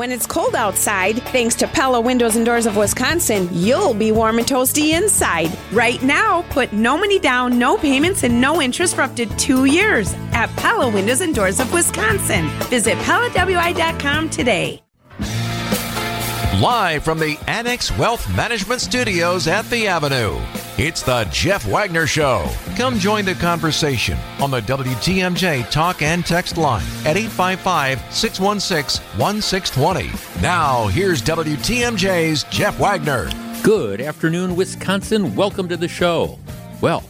When it's cold outside, thanks to Pella Windows and Doors of Wisconsin, you'll be warm and toasty inside. Right now, put no money down, no payments, and no interest for up to two years at Pella Windows and Doors of Wisconsin. Visit PellaWI.com today. Live from the Annex Wealth Management Studios at The Avenue, it's the Jeff Wagner Show. Come join the conversation on the WTMJ talk and text line at 855 616 1620. Now, here's WTMJ's Jeff Wagner. Good afternoon, Wisconsin. Welcome to the show. Well,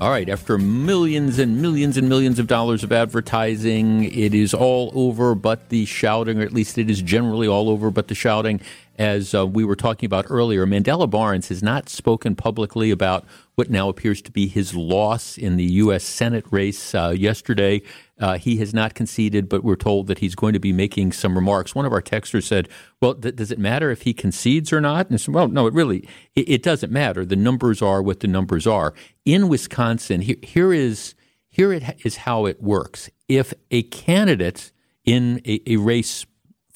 all right, after millions and millions and millions of dollars of advertising, it is all over but the shouting, or at least it is generally all over but the shouting. As uh, we were talking about earlier, Mandela Barnes has not spoken publicly about what now appears to be his loss in the U.S. Senate race uh, yesterday. Uh, he has not conceded, but we're told that he's going to be making some remarks. One of our texters said, "Well, th- does it matter if he concedes or not?" And I said, "Well, no, it really it, it, doesn't matter. The numbers are what the numbers are." In Wisconsin, here, here is here it is how it works. If a candidate in a, a race,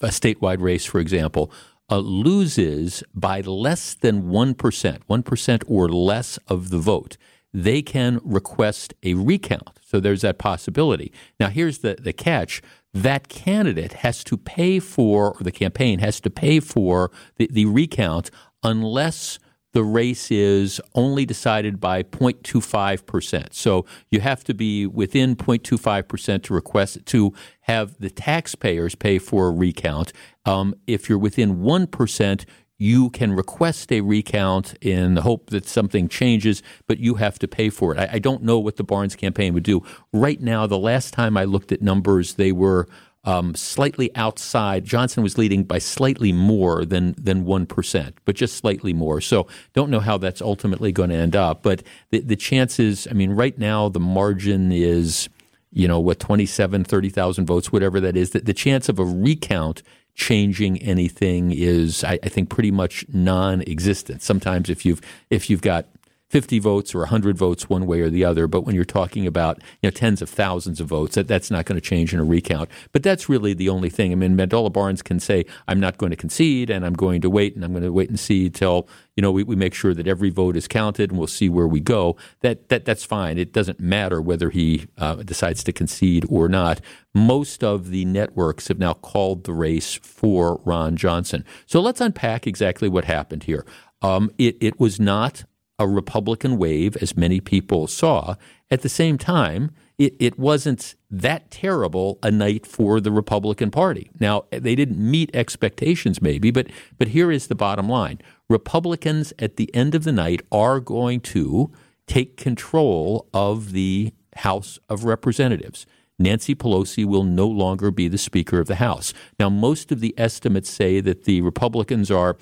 a statewide race, for example, uh, loses by less than 1%, 1% or less of the vote, they can request a recount. So there's that possibility. Now, here's the, the catch that candidate has to pay for, or the campaign has to pay for the, the recount unless the race is only decided by 0.25%. So you have to be within 0.25% to request to have the taxpayers pay for a recount. Um, if you're within 1%, you can request a recount in the hope that something changes, but you have to pay for it. I, I, don't know what the Barnes campaign would do. Right now, the last time I looked at numbers, they were um, slightly outside. Johnson was leading by slightly more than than one percent, but just slightly more. So don't know how that's ultimately going to end up. But the, the chances, I mean, right now the margin is, you know, what 27, 30,000 votes, whatever that is. That the chance of a recount changing anything is, I, I, think, pretty much non-existent. Sometimes if you've if you've got 50 votes or 100 votes one way or the other, but when you're talking about you know tens of thousands of votes, that, that's not going to change in a recount. But that's really the only thing. I mean, Mandela Barnes can say, I'm not going to concede and I'm going to wait and I'm going to wait and see till you know we, we make sure that every vote is counted and we'll see where we go. That that that's fine. It doesn't matter whether he uh, decides to concede or not. Most of the networks have now called the race for Ron Johnson. So let's unpack exactly what happened here. Um, it, it was not a Republican wave, as many people saw. At the same time, it, it wasn't that terrible a night for the Republican Party. Now, they didn't meet expectations, maybe, but, but here is the bottom line Republicans at the end of the night are going to take control of the House of Representatives. Nancy Pelosi will no longer be the Speaker of the House. Now, most of the estimates say that the Republicans are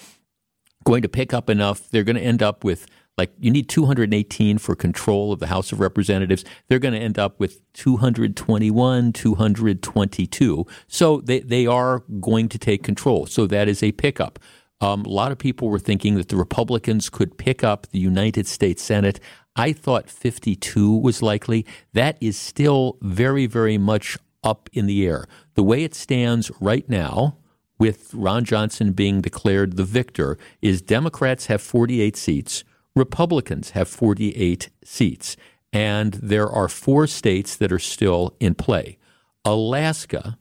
going to pick up enough, they're going to end up with like you need 218 for control of the House of Representatives. They're going to end up with 221, 222. So they, they are going to take control. So that is a pickup. Um, a lot of people were thinking that the Republicans could pick up the United States Senate. I thought 52 was likely. That is still very, very much up in the air. The way it stands right now, with Ron Johnson being declared the victor, is Democrats have 48 seats. Republicans have 48 seats, and there are four states that are still in play. Alaska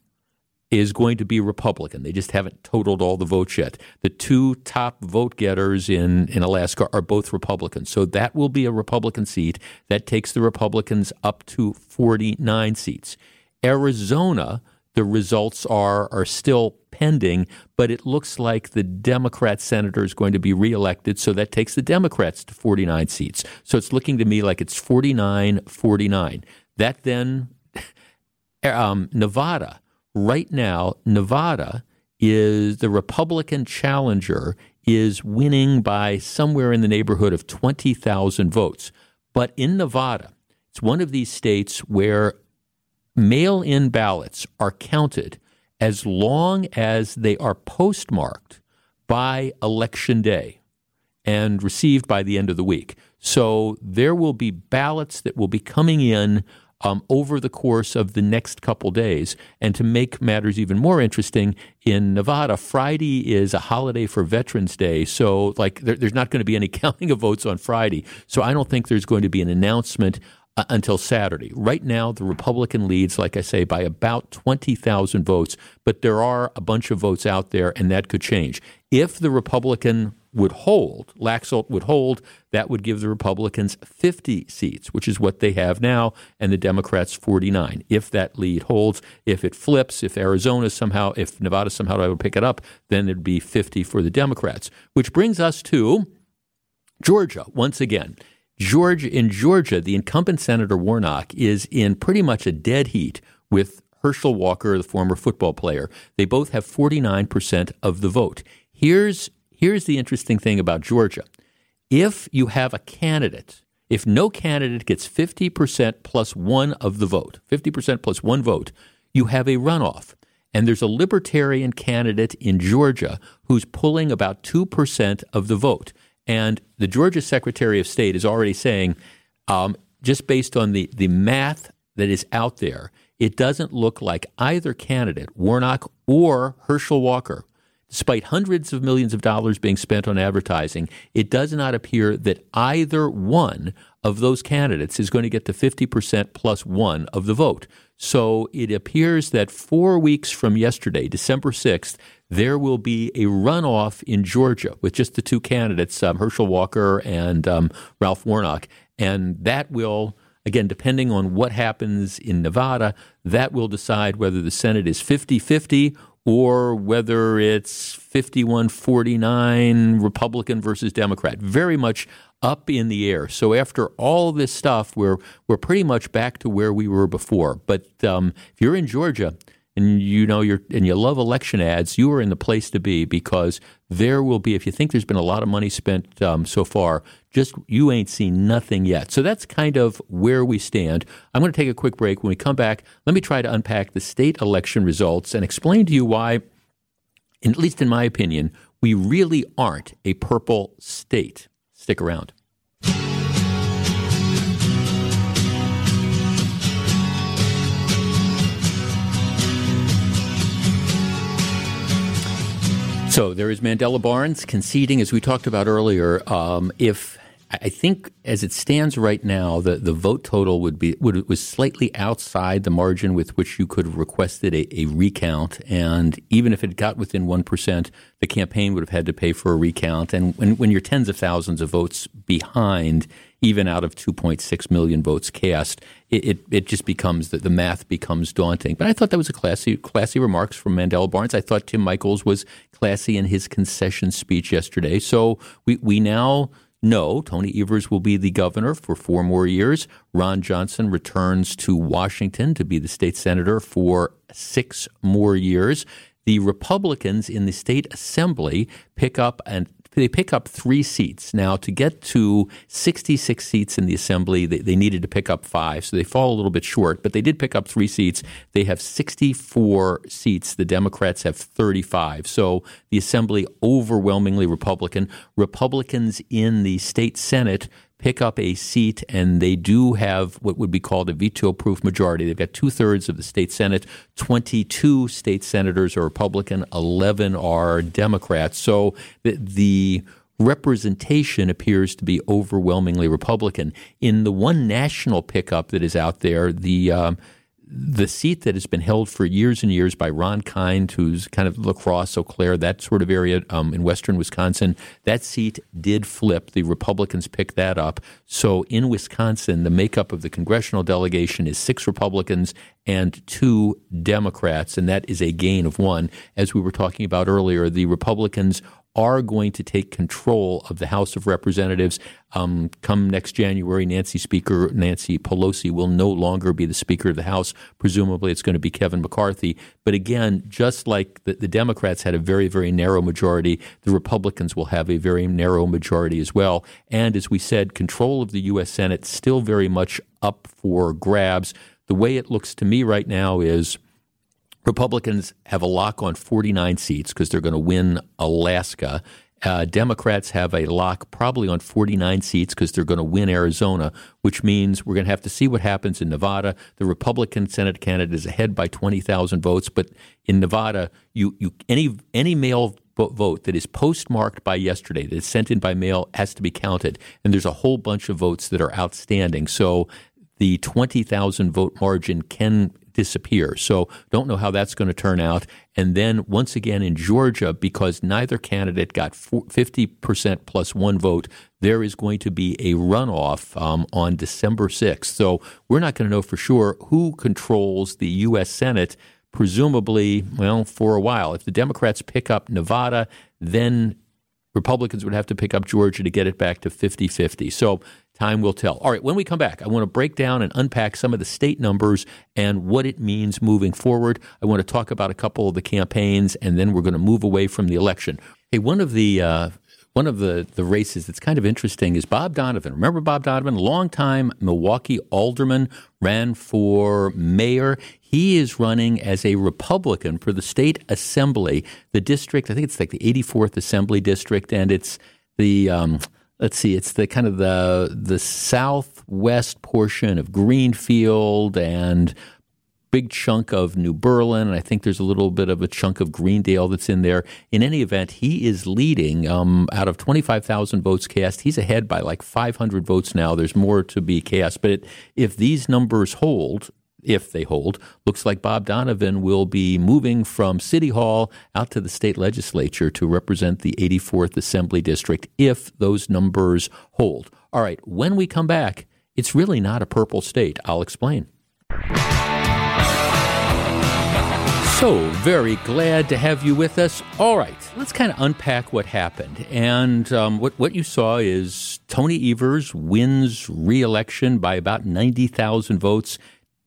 is going to be Republican. They just haven't totaled all the votes yet. The two top vote getters in, in Alaska are both Republicans. So that will be a Republican seat. That takes the Republicans up to 49 seats. Arizona the results are are still pending, but it looks like the Democrat senator is going to be reelected, so that takes the Democrats to 49 seats. So it's looking to me like it's 49 49. That then, um, Nevada, right now, Nevada is the Republican challenger is winning by somewhere in the neighborhood of 20,000 votes. But in Nevada, it's one of these states where mail in ballots are counted as long as they are postmarked by election day and received by the end of the week. So there will be ballots that will be coming in um, over the course of the next couple days. And to make matters even more interesting, in Nevada, Friday is a holiday for Veterans Day. So, like, there, there's not going to be any counting of votes on Friday. So, I don't think there's going to be an announcement uh, until Saturday. Right now, the Republican leads, like I say, by about 20,000 votes, but there are a bunch of votes out there, and that could change. If the Republican would hold, Laxalt would hold, that would give the Republicans 50 seats, which is what they have now, and the Democrats 49. If that lead holds, if it flips, if Arizona somehow, if Nevada somehow would pick it up, then it'd be 50 for the Democrats. Which brings us to Georgia once again. Georgia in Georgia, the incumbent Senator Warnock is in pretty much a dead heat with Herschel Walker, the former football player. They both have 49% of the vote. Here's Here's the interesting thing about Georgia. If you have a candidate, if no candidate gets 50% plus one of the vote, 50% plus one vote, you have a runoff. And there's a libertarian candidate in Georgia who's pulling about 2% of the vote. And the Georgia Secretary of State is already saying, um, just based on the, the math that is out there, it doesn't look like either candidate, Warnock or Herschel Walker, Despite hundreds of millions of dollars being spent on advertising, it does not appear that either one of those candidates is going to get the 50% plus one of the vote. So it appears that four weeks from yesterday, December 6th, there will be a runoff in Georgia with just the two candidates, um, Herschel Walker and um, Ralph Warnock. And that will, again, depending on what happens in Nevada, that will decide whether the Senate is 50 50 or whether it's 51 49 Republican versus Democrat. Very much up in the air. So after all this stuff, we're, we're pretty much back to where we were before. But um, if you're in Georgia, and you know you're and you love election ads, you are in the place to be because there will be. If you think there's been a lot of money spent um, so far, just you ain't seen nothing yet. So that's kind of where we stand. I'm going to take a quick break. When we come back, let me try to unpack the state election results and explain to you why, at least in my opinion, we really aren't a purple state. Stick around. So there is Mandela Barnes conceding, as we talked about earlier, um, if I think as it stands right now, the, the vote total would be would was slightly outside the margin with which you could have requested a, a recount, and even if it got within one percent, the campaign would have had to pay for a recount. And when, when you're tens of thousands of votes behind, even out of 2.6 million votes cast, it, it, it just becomes that the math becomes daunting. But I thought that was a classy classy remarks from Mandela Barnes. I thought Tim Michels was classy in his concession speech yesterday. So we we now know Tony Evers will be the governor for four more years. Ron Johnson returns to Washington to be the state senator for six more years. The Republicans in the state assembly pick up an they pick up three seats. Now, to get to 66 seats in the assembly, they, they, needed to pick up five, so they fall a little bit short, but they did pick up three seats. They have 64 seats. The Democrats have 35. So the assembly overwhelmingly Republican. Republicans in the state Senate pick up a seat, and they do have what would be called a veto proof majority. They've got two thirds of the state Senate. 22 state senators are Republican, 11 are Democrats. So the, the representation appears to be overwhelmingly Republican. In the one national pickup that is out there, the um, the seat that has been held for years and years by Ron Kind, who's kind of La Crosse, Eau Claire, that sort of area um, in western Wisconsin, that seat did flip. The Republicans picked that up. So in Wisconsin, the makeup of the congressional delegation is six Republicans and two Democrats, and that is a gain of one. As we were talking about earlier, the Republicans are going to take control of the House of Representatives. Um, come next January, Nancy Speaker Nancy Pelosi will no longer be the Speaker of the House. Presumably, it's going to be Kevin McCarthy. But again, just like the, the Democrats had a very, very narrow majority, the Republicans will have a very narrow majority as well. And as we said, control of the U.S. Senate still very much up for grabs. The way it looks to me right now is Republicans have a lock on 49 seats because they're going to win Alaska. Uh, Democrats have a lock probably on 49 seats because they're going to win Arizona, which means we're going to have to see what happens in Nevada. The Republican Senate candidate is ahead by 20,000 votes, but in Nevada, you, you any any mail vote that is postmarked by yesterday, that is sent in by mail, has to be counted, and there's a whole bunch of votes that are outstanding. So the 20,000 vote margin can disappear. So don't know how that's going to turn out. And then once again in Georgia, because neither candidate got 50% plus one vote, there is going to be a runoff um, on December 6th. So we're not going to know for sure who controls the U.S. Senate, presumably, well, for a while. If the Democrats pick up Nevada, then Republicans would have to pick up Georgia to get it back to 50 50. So Time will tell. All right, when we come back, I want to break down and unpack some of the state numbers and what it means moving forward. I want to talk about a couple of the campaigns, and then we're going to move away from the election. Hey, one of the uh, one of the, the races that's kind of interesting is Bob Donovan. Remember Bob Donovan, longtime Milwaukee alderman, ran for mayor. He is running as a Republican for the state assembly, the district. I think it's like the 84th Assembly District, and it's the um, let's see, it's the kind of the the southwest portion of Greenfield and big chunk of New Berlin, and I think there's a little bit of a chunk of Greendale that's in there. In any event, he is leading um, out of 25,000 votes cast. He's ahead by like 500 votes now. There's more to be cast, but it, if these numbers hold, if they hold, looks like Bob Donovan will be moving from City Hall out to the state legislature to represent the 84th Assembly District if those numbers hold. All right, when we come back, it's really not a purple state. I'll explain. So, very glad to have you with us. All right, let's kind of unpack what happened. And um, what, what you saw is Tony Evers wins re election by about 90,000 votes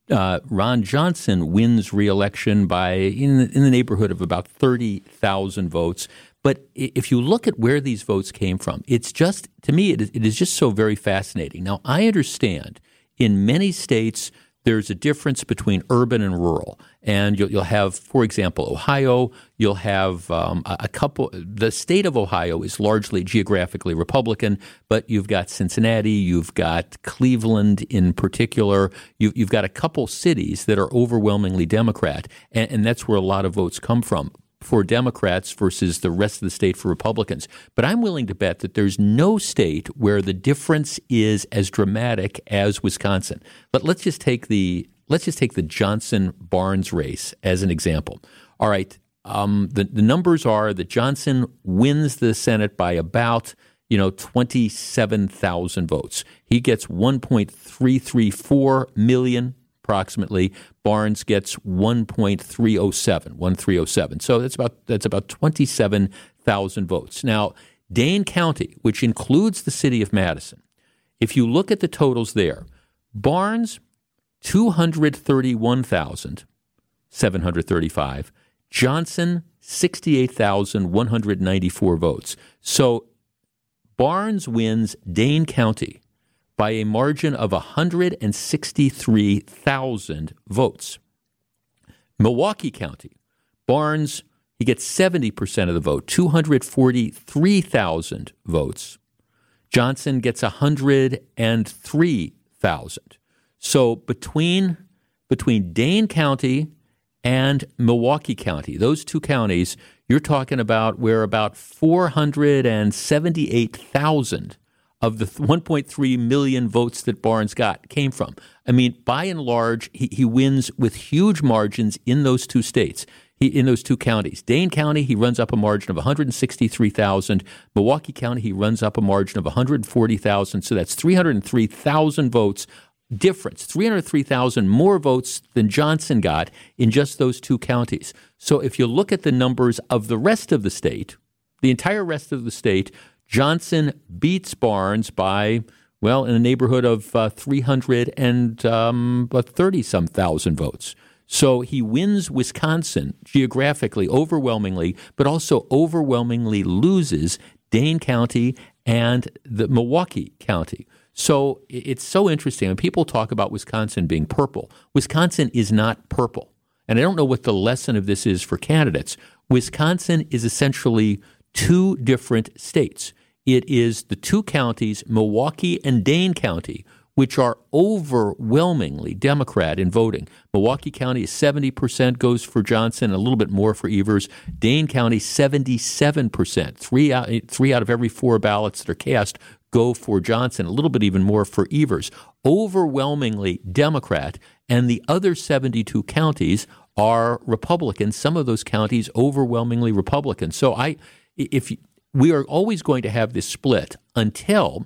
uh, Ron Johnson wins reelection by in the, in the neighborhood of about 30,000 votes. But if you look at where these votes came from, it's just, to me, it is, it is just so very fascinating. Now, I understand in many states, there's a difference between urban and rural. And you'll, you'll have, for example, Ohio, you'll have um, a, a, couple, the state of Ohio is largely geographically Republican, but you've got Cincinnati, you've got Cleveland in particular, you, have got a couple cities that are overwhelmingly Democrat, and, and that's where a lot of votes come from for Democrats versus the rest of the state for Republicans. But I'm willing to bet that there's no state where the difference is as dramatic as Wisconsin. But let's just take the let's just take the Johnson Barnes race as an example. All right, um, the the numbers are that Johnson wins the Senate by about you know 27,000 votes. He gets 1.334 million approximately. Barnes gets 1.307, 1307. So that's about that's about 27,000 votes. Now, Dane County, which includes the city of Madison, if you look at the totals there, Barnes 231,735, Johnson 68,194 votes. So Barnes wins Dane County by a margin of 163,000 votes. Milwaukee County, Barnes, he gets 70% of the vote, 243,000 votes. Johnson gets 103,000. So between between Dane County and Milwaukee County, those two counties, you're talking about where about 478,000 of the 1.3 million votes that Barnes got came from. I mean, by and large, he, he wins with huge margins in those two states. He, in those two counties. Dane County, he runs up a margin of 163,000. Milwaukee County, he runs up a margin of 140,000. So that's 303,000 votes difference 303,000 more votes than Johnson got in just those two counties. So if you look at the numbers of the rest of the state, the entire rest of the state, Johnson beats Barnes by, well, in the neighborhood of uh, 330 um, some thousand votes. So he wins Wisconsin geographically, overwhelmingly, but also overwhelmingly loses Dane County and the Milwaukee County. So it's so interesting. When people talk about Wisconsin being purple, Wisconsin is not purple. And I don't know what the lesson of this is for candidates. Wisconsin is essentially two different states. It is the two counties, Milwaukee and Dane County, which are overwhelmingly Democrat in voting. Milwaukee County is 70% goes for Johnson, a little bit more for Evers. Dane County, 77%. Three out, three out of every four ballots that are cast go for Johnson, a little bit even more for Evers. Overwhelmingly Democrat, and the other 72 counties are Republican. Some of those counties overwhelmingly Republican. So I, if we are always going to have this split until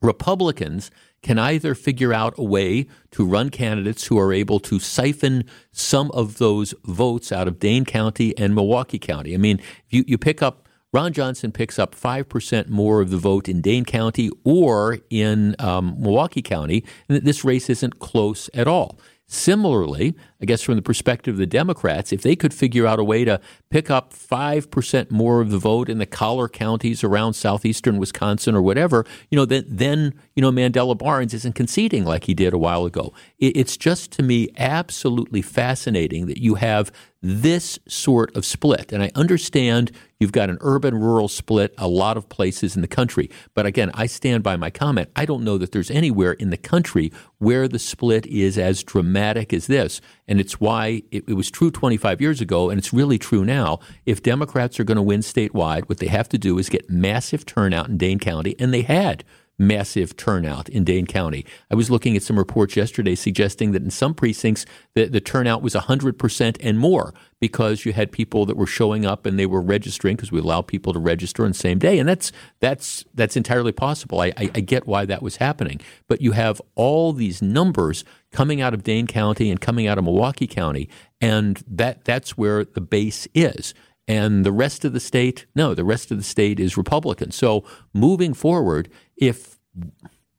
Republicans can either figure out a way to run candidates who are able to siphon some of those votes out of Dane County and Milwaukee County. I mean, you, you pick up, Ron Johnson picks up 5% more of the vote in Dane County or in um, Milwaukee County, and this race isn't close at all. Similarly, I guess from the perspective of the Democrats, if they could figure out a way to pick up 5% more of the vote in the collar counties around southeastern Wisconsin or whatever, you know, then, then you know, Mandela Barnes isn't conceding like he did a while ago. It's just to me absolutely fascinating that you have this sort of split. And I understand you've got an urban rural split a lot of places in the country. But again, I stand by my comment. I don't know that there's anywhere in the country where the split is as dramatic as this. And it's why it, it was true 25 years ago, and it's really true now. If Democrats are going to win statewide, what they have to do is get massive turnout in Dane County, and they had massive turnout in Dane County. I was looking at some reports yesterday suggesting that in some precincts the, the turnout was 100% and more because you had people that were showing up and they were registering because we allow people to register on the same day. And that's, that's, that's entirely possible. I, I, I get why that was happening. But you have all these numbers coming out of Dane County and coming out of Milwaukee County, and that, that's where the base is and the rest of the state no the rest of the state is republican so moving forward if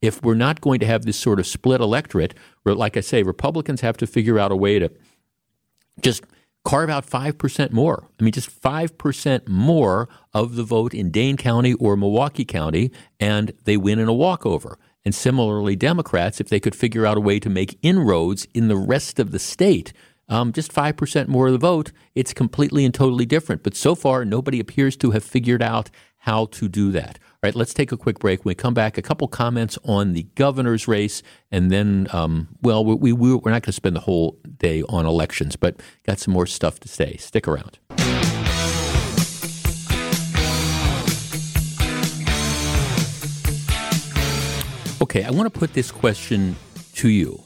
if we're not going to have this sort of split electorate where like i say republicans have to figure out a way to just carve out 5% more i mean just 5% more of the vote in dane county or milwaukee county and they win in a walkover and similarly democrats if they could figure out a way to make inroads in the rest of the state um, just 5% more of the vote, it's completely and totally different. But so far, nobody appears to have figured out how to do that. Right, let's take a quick break. When we come back, a couple comments on the governor's race, and then, um, well, we, we, we're not going to spend the whole day on elections, but got some more stuff to say. Stick around. Okay, I want to put this question to you.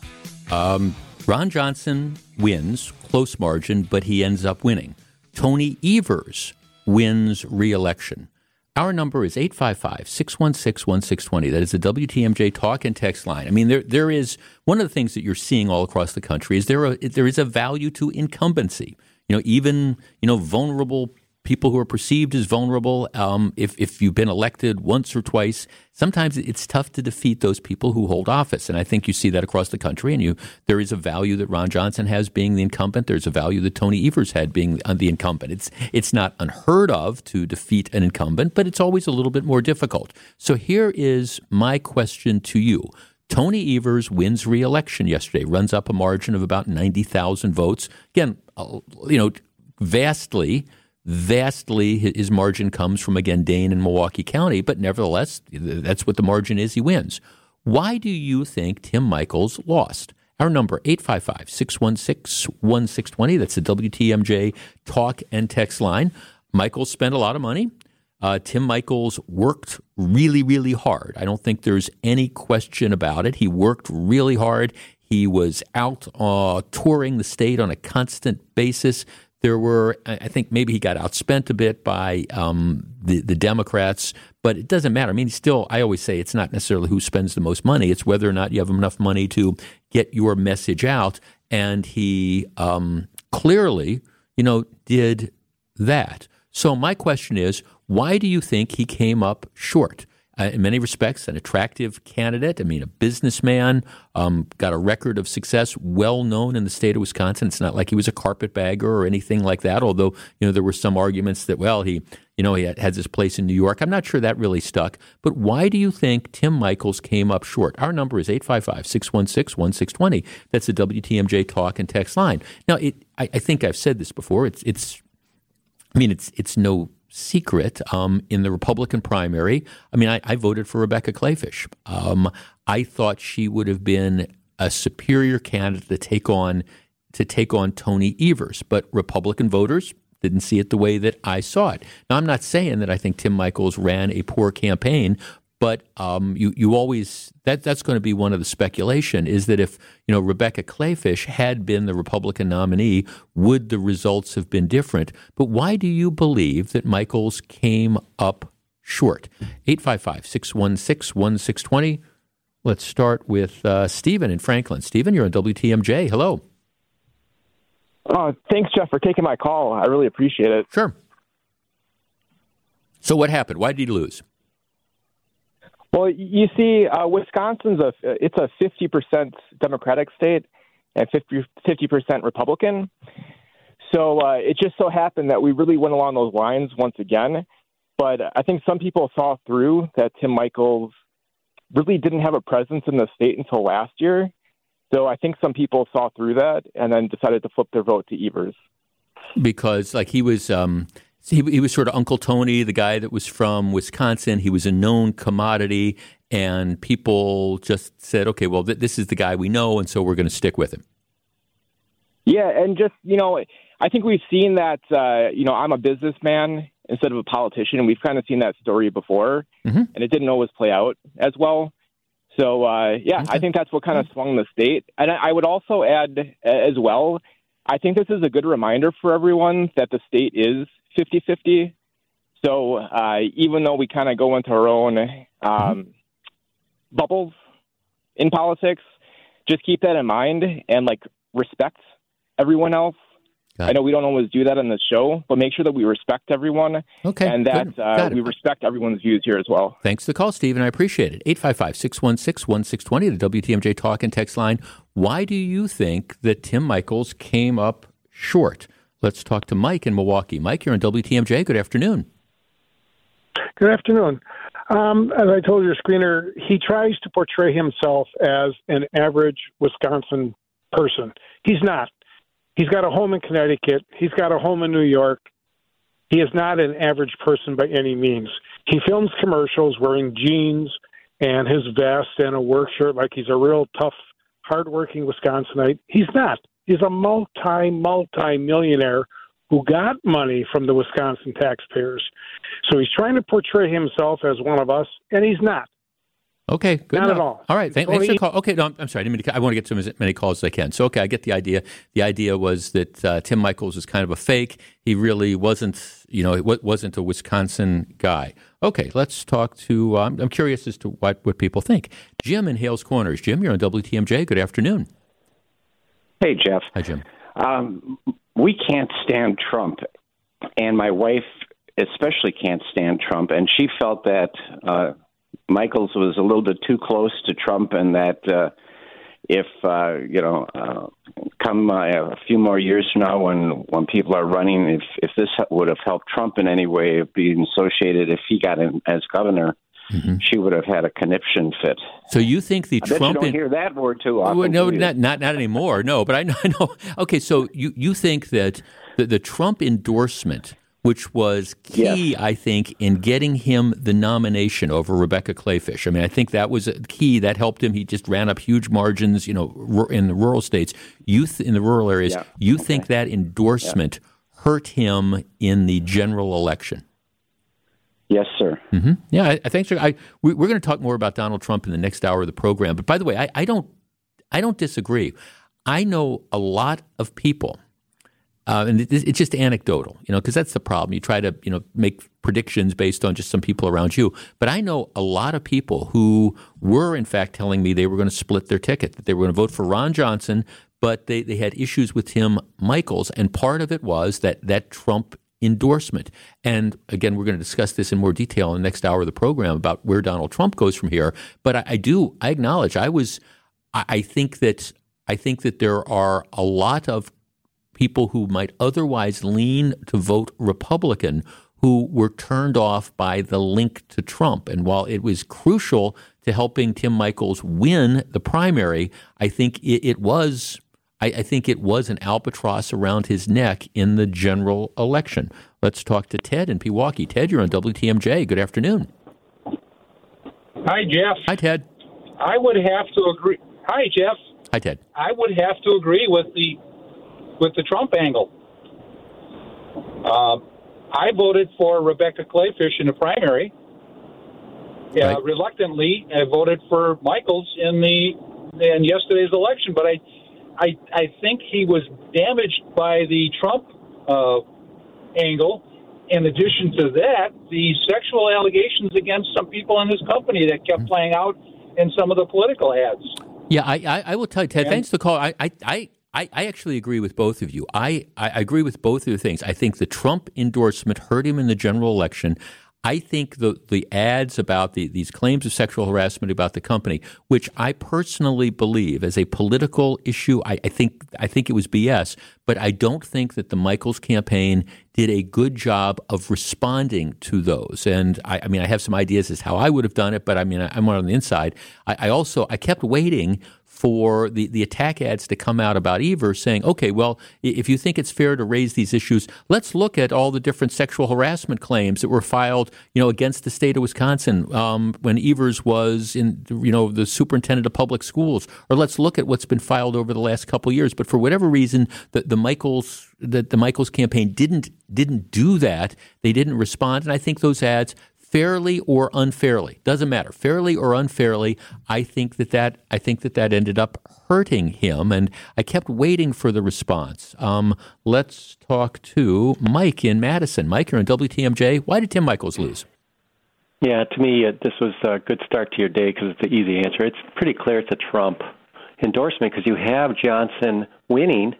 Um, Ron Johnson wins, close margin, but he ends up winning. Tony Evers wins reelection. Our number is 855 616 1620. That is the WTMJ talk and text line. I mean, there, there is one of the things that you're seeing all across the country is there, there is a value to incumbency. You know, even, you know, vulnerable people who are perceived as vulnerable. Um, if, if you've been elected once or twice, sometimes it's tough to defeat those people who hold office. And I think you see that across the country. And you, there is a value that Ron Johnson has being the incumbent. There's a value that Tony Evers had being the incumbent. It's, it's not unheard of to defeat an incumbent, but it's always a little bit more difficult. So here is my question to you. Tony Evers wins re-election yesterday, runs up a margin of about 90,000 votes. Again, uh, you know, vastly vastly his margin comes from again Dane and Milwaukee County, but nevertheless, that's what the margin is. He wins. Why do you think Tim Michels lost? Our number 855-616-1620. That's the WTMJ talk and text line. Michels spent a lot of money. Uh, Tim Michels worked really, really hard. I don't think there's any question about it. He worked really hard. He was out uh, touring the state on a constant basis. There were, I think, maybe he got outspent a bit by um, the the Democrats, but it doesn't matter. I mean, still, I always say it's not necessarily who spends the most money; it's whether or not you have enough money to get your message out. And he um, clearly, you know, did that. So my question is, why do you think he came up short? Uh, in many respects, an attractive candidate. I mean, a businessman, um, got a record of success, well known in the state of Wisconsin. It's not like he was a carpetbagger or anything like that. Although you know there were some arguments that well he you know he has his place in New York. I'm not sure that really stuck. But why do you think Tim Michels came up short? Our number is 855-616-1620. That's the WTMJ talk and text line. Now, it, I, I think I've said this before. It's it's I mean, it's it's no secret um, in the Republican primary. I mean, I, I voted for Rebecca Kleefisch. Um, I thought she would have been a superior candidate to take on to take on Tony Evers, but Republican voters didn't see it the way that I saw it. Now, I'm not saying that I think Tim Michels ran a poor campaign, but um, you you always that that's going to be one of the speculation is that if you know Rebecca Kleefisch had been the Republican nominee, would the results have been different? But why do you believe that Michels came up short? 855-616-1620. Let's start with uh, Stephen in Franklin. Stephen, you're on WTMJ. Hello. Uh, thanks, Jeff, for taking my call. I really appreciate it. Sure. So what happened? Why did he lose? Well, you see, uh, Wisconsin's a it's a fifty percent Democratic state and 50 percent Republican. So uh, it just so happened that we really went along those lines once again. But I think some people saw through that Tim Michels really didn't have a presence in the state until last year. So I think some people saw through that and then decided to flip their vote to Evers. Because like he was um, he, he was sort of Uncle Tony, the guy that was from Wisconsin. He was a known commodity, and people just said, okay, well, th- this is the guy we know, and so we're going to stick with him. Yeah, and just, you know, I think we've seen that, uh, you know, I'm a businessman instead of a politician, and we've kind of seen that story before, mm-hmm. and it didn't always play out as well. So, uh, yeah, okay. I think that's what kind of swung the state. And I would also add as well, I think this is a good reminder for everyone that the state is 50 50. So uh, even though we kind of go into our own um, mm-hmm. bubbles in politics, just keep that in mind and like respect everyone else. I know we don't always do that on the show, but make sure that we respect everyone okay, and that uh, we respect everyone's views here as well. Thanks for the call, Stephen. I appreciate it. 855 616 1620, the WTMJ talk and text line. Why do you think that Tim Michels came up short? Let's talk to Mike in Milwaukee. Mike, you're on WTMJ. Good afternoon. Good afternoon. Um, as I told your screener, he tries to portray himself as an average Wisconsin person. He's not. He's got a home in Connecticut. He's got a home in New York. He is not an average person by any means. He films commercials wearing jeans and his vest and a work shirt like he's a real tough, hardworking Wisconsinite. He's not is a multi multi millionaire who got money from the Wisconsin taxpayers. So he's trying to portray himself as one of us, and he's not. Okay, good. Not enough. at all. All right, thank, thanks for the call. Okay, no, I'm sorry. I, to, I, want to get to as many calls as I can. So, okay, I get the idea. The idea was that uh, Tim Michels is kind of a fake. He really wasn't, you know, wasn't a Wisconsin guy. Okay, let's talk to. Uh, I'm curious as to what, what people think. Jim in Hales Corners. Jim, you're on WTMJ. Good afternoon. Hey, Jeff. Hi, Jim. Um, we can't stand Trump, and my wife especially can't stand Trump, and she felt that uh, Michels was a little bit too close to Trump, and that uh, if uh, you know, uh, come uh, a few more years from now, when when people are running, if if this would have helped Trump in any way, of being associated if he got in as governor, mm-hmm. she would have had a conniption fit. So you think the I Trump? Bet you don't hear that word too often. No, not, not not anymore. No, but I know. I know. Okay, so you you think that the, the Trump endorsement, which was key, yes. I think, in getting him the nomination over Rebecca Kleefisch. I mean, I think that was a key. That helped him. He just ran up huge margins, you know, in the rural states, youth in the rural areas. Yeah. You okay. think that endorsement yeah. hurt him in the general election? Yes, sir. Mm-hmm. Yeah, I, I think so. I, we, are going to talk more about Donald Trump in the next hour of the program. But by the way, I, I don't, I don't disagree. I know a lot of people, uh, and it, it's just anecdotal, you know, because that's the problem. You try to, you know, make predictions based on just some people around you. But I know a lot of people who were, in fact, telling me they were going to split their ticket, that they were going to vote for Ron Johnson, but they, they had issues with Tim Michels. and part of it was that that Trump endorsement. And again, we're going to discuss this in more detail in the next hour of the program about where Donald Trump goes from here. But I, I do, I acknowledge, I was, I, I think that, I think that there are a lot of people who might otherwise lean to vote Republican who were turned off by the link to Trump. And while it was crucial to helping Tim Michels win the primary, I think it, it was I, I think it was an albatross around his neck in the general election. Let's talk to Ted in Pewaukee. Ted, you're on WTMJ. Good afternoon. Hi, Jeff. Hi, Ted. I would have to agree. Hi, Jeff. Hi, Ted. I would have to agree with the with the Trump angle. Uh, I voted for Rebecca Kleefisch in the primary. Uh, Right. Reluctantly, I voted for Michels in the in yesterday's election, but I, I, I think he was damaged by the Trump uh, angle. In addition to that, the sexual allegations against some people in his company that kept playing out in some of the political ads. Yeah, I, I, I will tell you, Ted, And- thanks for the call. I, I, I, I I actually agree with both of you. I, I agree with both of the things. I think the Trump endorsement hurt him in the general election. I think the, the ads about the, these claims of sexual harassment about the company, which I personally believe as a political issue, I, I think I think it was BS. But I don't think that the Michels campaign did a good job of responding to those. And I, I mean, I have some ideas as how I would have done it, but I mean, I'm on the inside. I, I also I kept waiting for the, the attack ads to come out about Evers saying, okay, well, if you think it's fair to raise these issues, let's look at all the different sexual harassment claims that were filed, you know, against the state of Wisconsin um, when Evers was in, you know, the superintendent of public schools, or let's look at what's been filed over the last couple years. But for whatever reason, the, the Michels that the Michels campaign didn't didn't do that. They didn't respond, and I think those ads fairly or unfairly doesn't matter fairly or unfairly i think that that i think that that ended up hurting him and i kept waiting for the response um, let's talk to mike in madison mike you're on wtmj why did tim michels lose Yeah, to me, uh, this was a good start to your day because it's the easy answer. It's pretty clear it's a Trump endorsement because you have Johnson winning.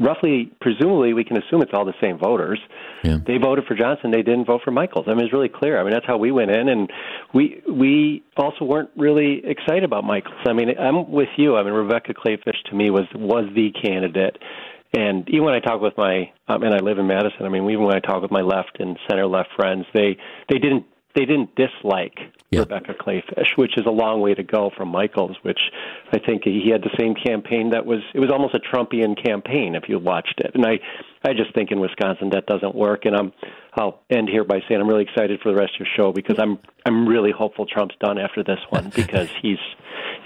Roughly, presumably, we can assume it's all the same voters. Yeah. They voted for Johnson. They didn't vote for Michels. I mean, it's really clear. I mean, that's how we went in, and we we also weren't really excited about Michels. I mean, I'm with you. I mean, Rebecca Kleefisch to me was was the candidate. And even when I talk with my, um, and I live in Madison. I mean, even when I talk with my left and center left friends, they they didn't they didn't dislike Yeah. Rebecca Kleefisch, which is a long way to go from Michels, which I think he had the same campaign that was it was almost a Trumpian campaign if you watched it. And I I just think in Wisconsin that doesn't work. And I'm I'll end here by saying I'm really excited for the rest of your show because I'm I'm really hopeful Trump's done after this one because he's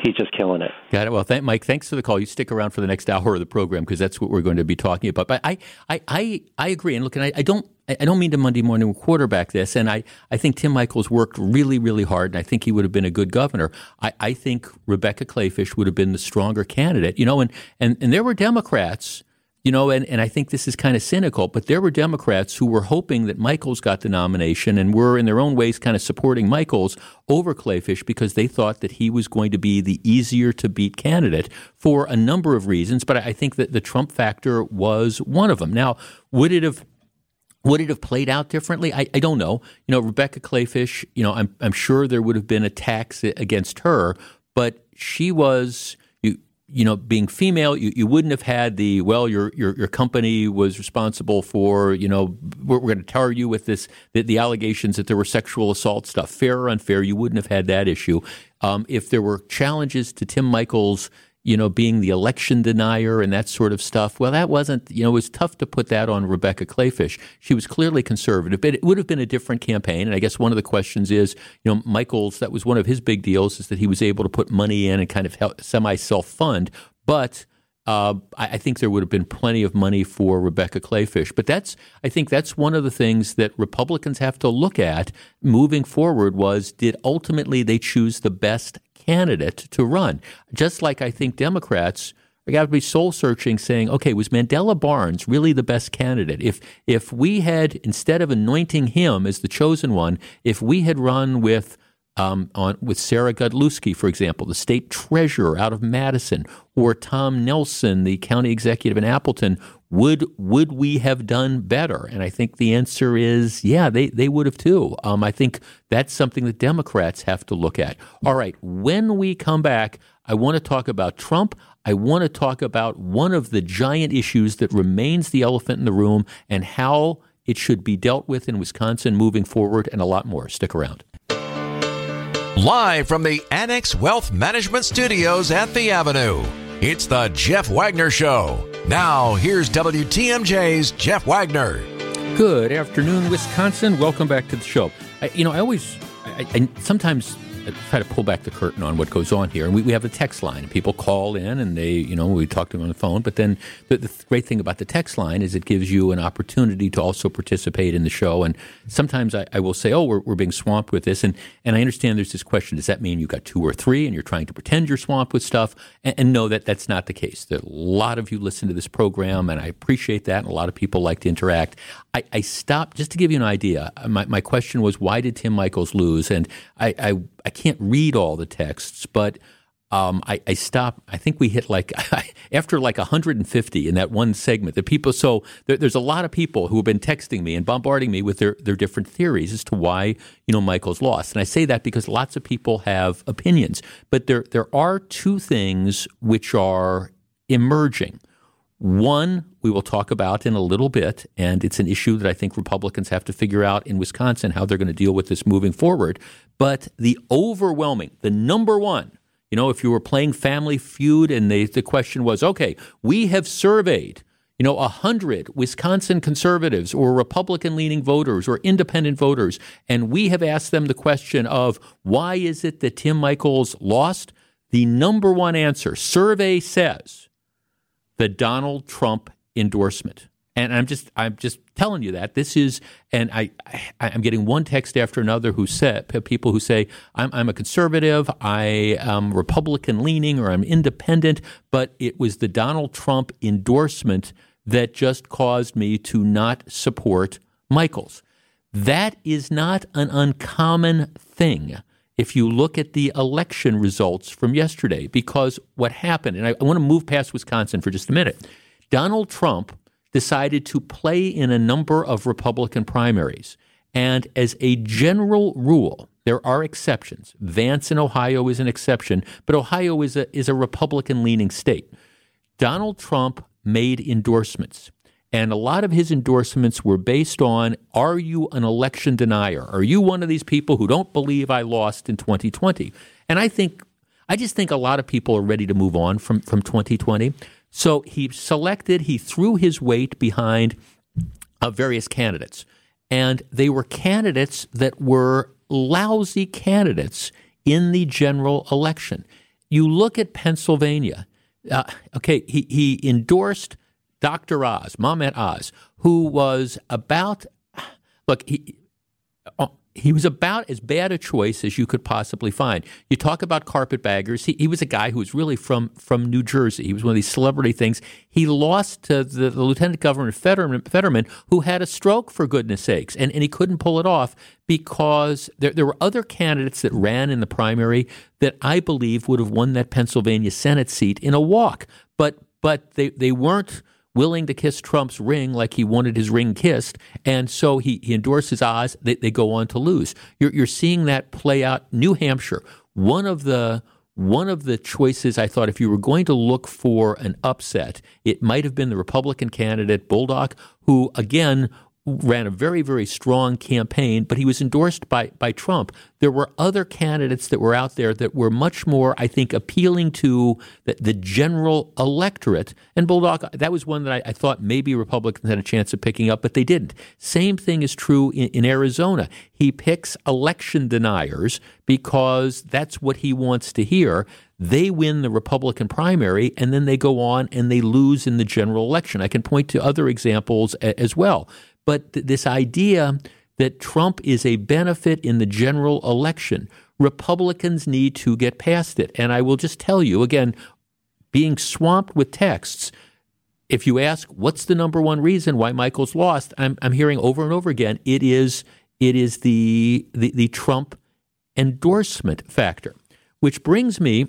he's just killing it. Got it. Well, thank, Mike, thanks for the call. You stick around for the next hour of the program because that's what we're going to be talking about. But I, I, I, I agree. And look, and I, I don't, I don't mean to Monday morning quarterback this. And I, I think Tim Michels worked really, really hard, and I think he would have been a good governor. I, I think Rebecca Kleefisch would have been the stronger candidate. You know, and and, and there were Democrats. You know, and, and I think this is kind of cynical, but there were Democrats who were hoping that Michels got the nomination and were in their own ways kind of supporting Michels over Kleefisch because they thought that he was going to be the easier to beat candidate for a number of reasons. But I think that the Trump factor was one of them. Now, would it have would it have played out differently? I, I don't know. You know, Rebecca Kleefisch, you know, I'm, I'm sure there would have been attacks against her, but she was, you, you know, being female, you, you wouldn't have had the, well, your, your, your company was responsible for, you know, we're, we're going to tar you with this, the, the allegations that there were sexual assault stuff. Fair or unfair, you wouldn't have had that issue. Um, if there were challenges to Tim Michels, you know, being the election denier and that sort of stuff. Well, that wasn't, you know, it was tough to put that on Rebecca Kleefisch. She was clearly conservative, but it would have been a different campaign. And I guess one of the questions is, you know, Michels, that was one of his big deals is that he was able to put money in and kind of semi self fund. But uh, I I think there would have been plenty of money for Rebecca Kleefisch. But that's, I think that's one of the things that Republicans have to look at moving forward was did ultimately they choose the best candidate to run? Just like I think Democrats are got to be soul searching, saying, okay, was Mandela Barnes really the best candidate? If if we had instead of anointing him as the chosen one, if we had run with um, on with Sarah Godlewski, for example, the state treasurer out of Madison, or Tom Nelson, the county executive in Appleton, would would we have done better? And I think the answer is yeah, they they would have too. Um, I think that's something that Democrats have to look at. All right, when we come back, I want to talk about Trump. I want to talk about one of the giant issues that remains the elephant in the room and how it should be dealt with in Wisconsin moving forward, and a lot more. Stick around. Live from the Annex Wealth Management Studios at the Avenue, It's the Jeff Wagner Show. Now, here's WTMJ's Jeff Wagner. Good afternoon, Wisconsin. Welcome back to the show. I, you know, I always, I, I sometimes try to pull back the curtain on what goes on here. And we, we have a text line, people call in, and they, you know, we talk to them on the phone. But then the, the great thing about the text line is it gives you an opportunity to also participate in the show. And sometimes I, I will say, "Oh, we're, we're being swamped with this," and and I understand there's this question: Does that mean you got two or three, and you're trying to pretend you're swamped with stuff? And, and no, that that's not the case. There, a lot of you listen to this program, and I appreciate that. And a lot of people like to interact. I, I stopped just to give you an idea. My, my question was, why did Tim Michels lose? And I, I I can't read all the texts, but um, I, I stopped. I think we hit like after like 150 in that one segment. The people, so there, there's a lot of people who have been texting me and bombarding me with their, their different theories as to why you know Michels lost. And I say that because lots of people have opinions, but there there are two things which are emerging. One, we will talk about in a little bit, and it's an issue that I think Republicans have to figure out in Wisconsin how they're going to deal with this moving forward. But the overwhelming, the number one, you know, if you were playing Family Feud and they, the question was, okay, we have surveyed, you know, 100 Wisconsin conservatives or Republican leaning voters or independent voters, and we have asked them the question of why is it that Tim Michels lost? The number one answer, survey says, the Donald Trump endorsement. And I'm just I'm just telling you that this is and I, I am getting one text after another who said people who say I'm I'm a conservative, I am Republican leaning or I'm independent, but it was the Donald Trump endorsement that just caused me to not support Michels. That is not an uncommon thing if you look at the election results from yesterday, because what happened, and I, I want to move past Wisconsin for just a minute. Donald Trump decided to play in a number of Republican primaries. And as a general rule, there are exceptions. Vance in Ohio is an exception, but Ohio is a, is a Republican leaning state. Donald Trump made endorsements. And a lot of his endorsements were based on Are you an election denier? Are you one of these people who don't believe I lost in 2020? And I think, I just think a lot of people are ready to move on from, from 2020. So he selected, he threw his weight behind uh, various candidates. And they were candidates that were lousy candidates in the general election. You look at Pennsylvania. Uh, okay, he, he endorsed Dr. Oz, Mehmet Oz, who was about, look, he, Uh, he was about as bad a choice as you could possibly find. You talk about carpetbaggers. He, he was a guy who was really from, from New Jersey. He was one of these celebrity things. He lost to the, the Lieutenant Governor Fetterman, Fetterman, who had a stroke, for goodness sakes, and, and he couldn't pull it off because there, there were other candidates that ran in the primary that I believe would have won that Pennsylvania Senate seat in a walk. But, but they, they weren't – willing to kiss Trump's ring like he wanted his ring kissed, and so he, he endorses Oz. They, they go on to lose. You're, you're seeing that play out. New Hampshire, one of the one of the choices I thought if you were going to look for an upset, it might have been the Republican candidate Bolduc, who again ran a very, very strong campaign, but he was endorsed by, by Trump. There were other candidates that were out there that were much more, I think, appealing to the, the general electorate. And Bolduc, that was one that I, I, thought maybe Republicans had a chance of picking up, but they didn't. Same thing is true in, in Arizona. He picks election deniers because that's what he wants to hear they win the Republican primary and then they go on and they lose in the general election. I can point to other examples as well. But th- this idea that Trump is a benefit in the general election, Republicans need to get past it. And I will just tell you again, being swamped with texts, if you ask what's the number one reason why Michels lost, I'm, I'm hearing over and over again it is it is the, the the Trump endorsement factor, which brings me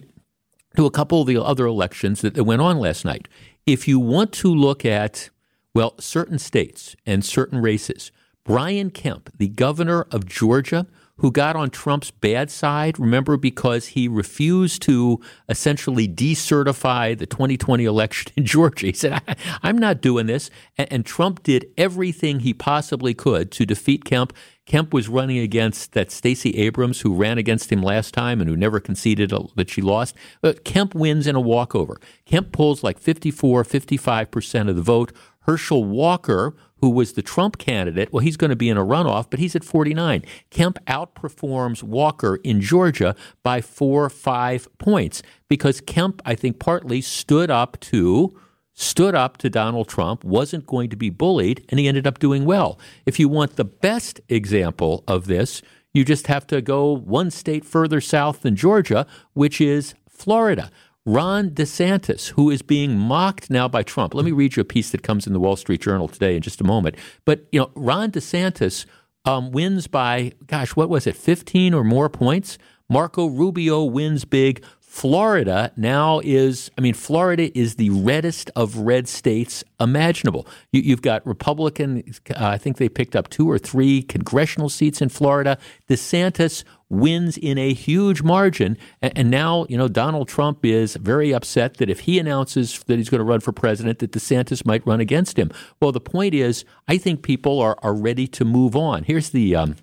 to a couple of the other elections that, that went on last night. If you want to look at well, certain states and certain races. Brian Kemp, the governor of Georgia, who got on Trump's bad side, remember, because he refused to essentially decertify the 2020 election in Georgia. He said, I, am not doing this. And, and Trump did everything he possibly could to defeat Kemp. Kemp was running against that Stacey Abrams, who ran against him last time and who never conceded that she lost. But Kemp wins in a walkover. Kemp pulls like 54, 55% of the vote. Herschel Walker, who was the Trump candidate, well, he's going to be in a runoff, but he's at 49. Kemp outperforms Walker in Georgia by four, five points because Kemp, I think, partly stood up to stood up to Donald Trump, wasn't going to be bullied, and he ended up doing well. If you want the best example of this, you just have to go one state further south than Georgia, which is Florida. Ron DeSantis, who is being mocked now by Trump. Let me read you a piece that comes in the Wall Street Journal today in just a moment. But, you know, Ron DeSantis um, wins by, gosh, what was it, 15 or more points? Marco Rubio wins big. Florida now is, I mean, Florida is the reddest of red states imaginable. You, have got Republican, uh, I think they picked up two or three congressional seats in Florida. DeSantis wins in a huge margin. And, and now, you know, Donald Trump is very upset that if he announces that he's going to run for president, that DeSantis might run against him. Well, the point is, I think people are, are ready to move on. Here's the, um,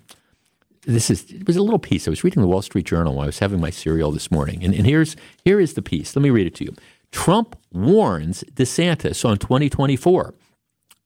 this is it was a little piece. I was reading the Wall Street Journal while I was having my cereal this morning, and, and here's here is the piece. Let me read it to you. Trump warns DeSantis on 2024.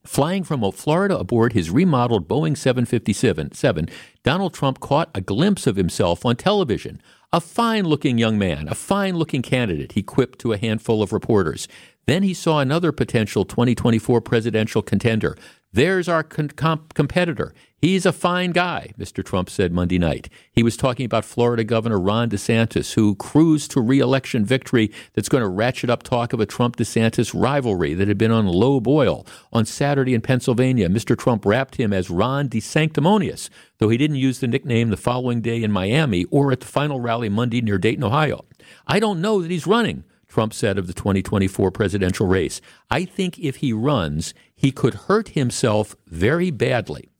Flying from Florida aboard his remodeled Boeing 757, Donald Trump caught a glimpse of himself on television. A fine looking young man, a fine looking candidate, he quipped to a handful of reporters. Then he saw another potential 2024 presidential contender. There's our con- comp- competitor. He's a fine guy, Mr. Trump said Monday night. He was talking about Florida Governor Ron DeSantis, who cruised to reelection victory that's going to ratchet up talk of a Trump DeSantis rivalry that had been on low boil. On Saturday in Pennsylvania, Mr. Trump wrapped him as Ron DeSanctimonious, though he didn't use the nickname the following day in Miami or at the final rally Monday near Dayton, Ohio. I don't know that he's running. Trump said of the 2024 presidential race. I think if he runs, he could hurt himself very badly.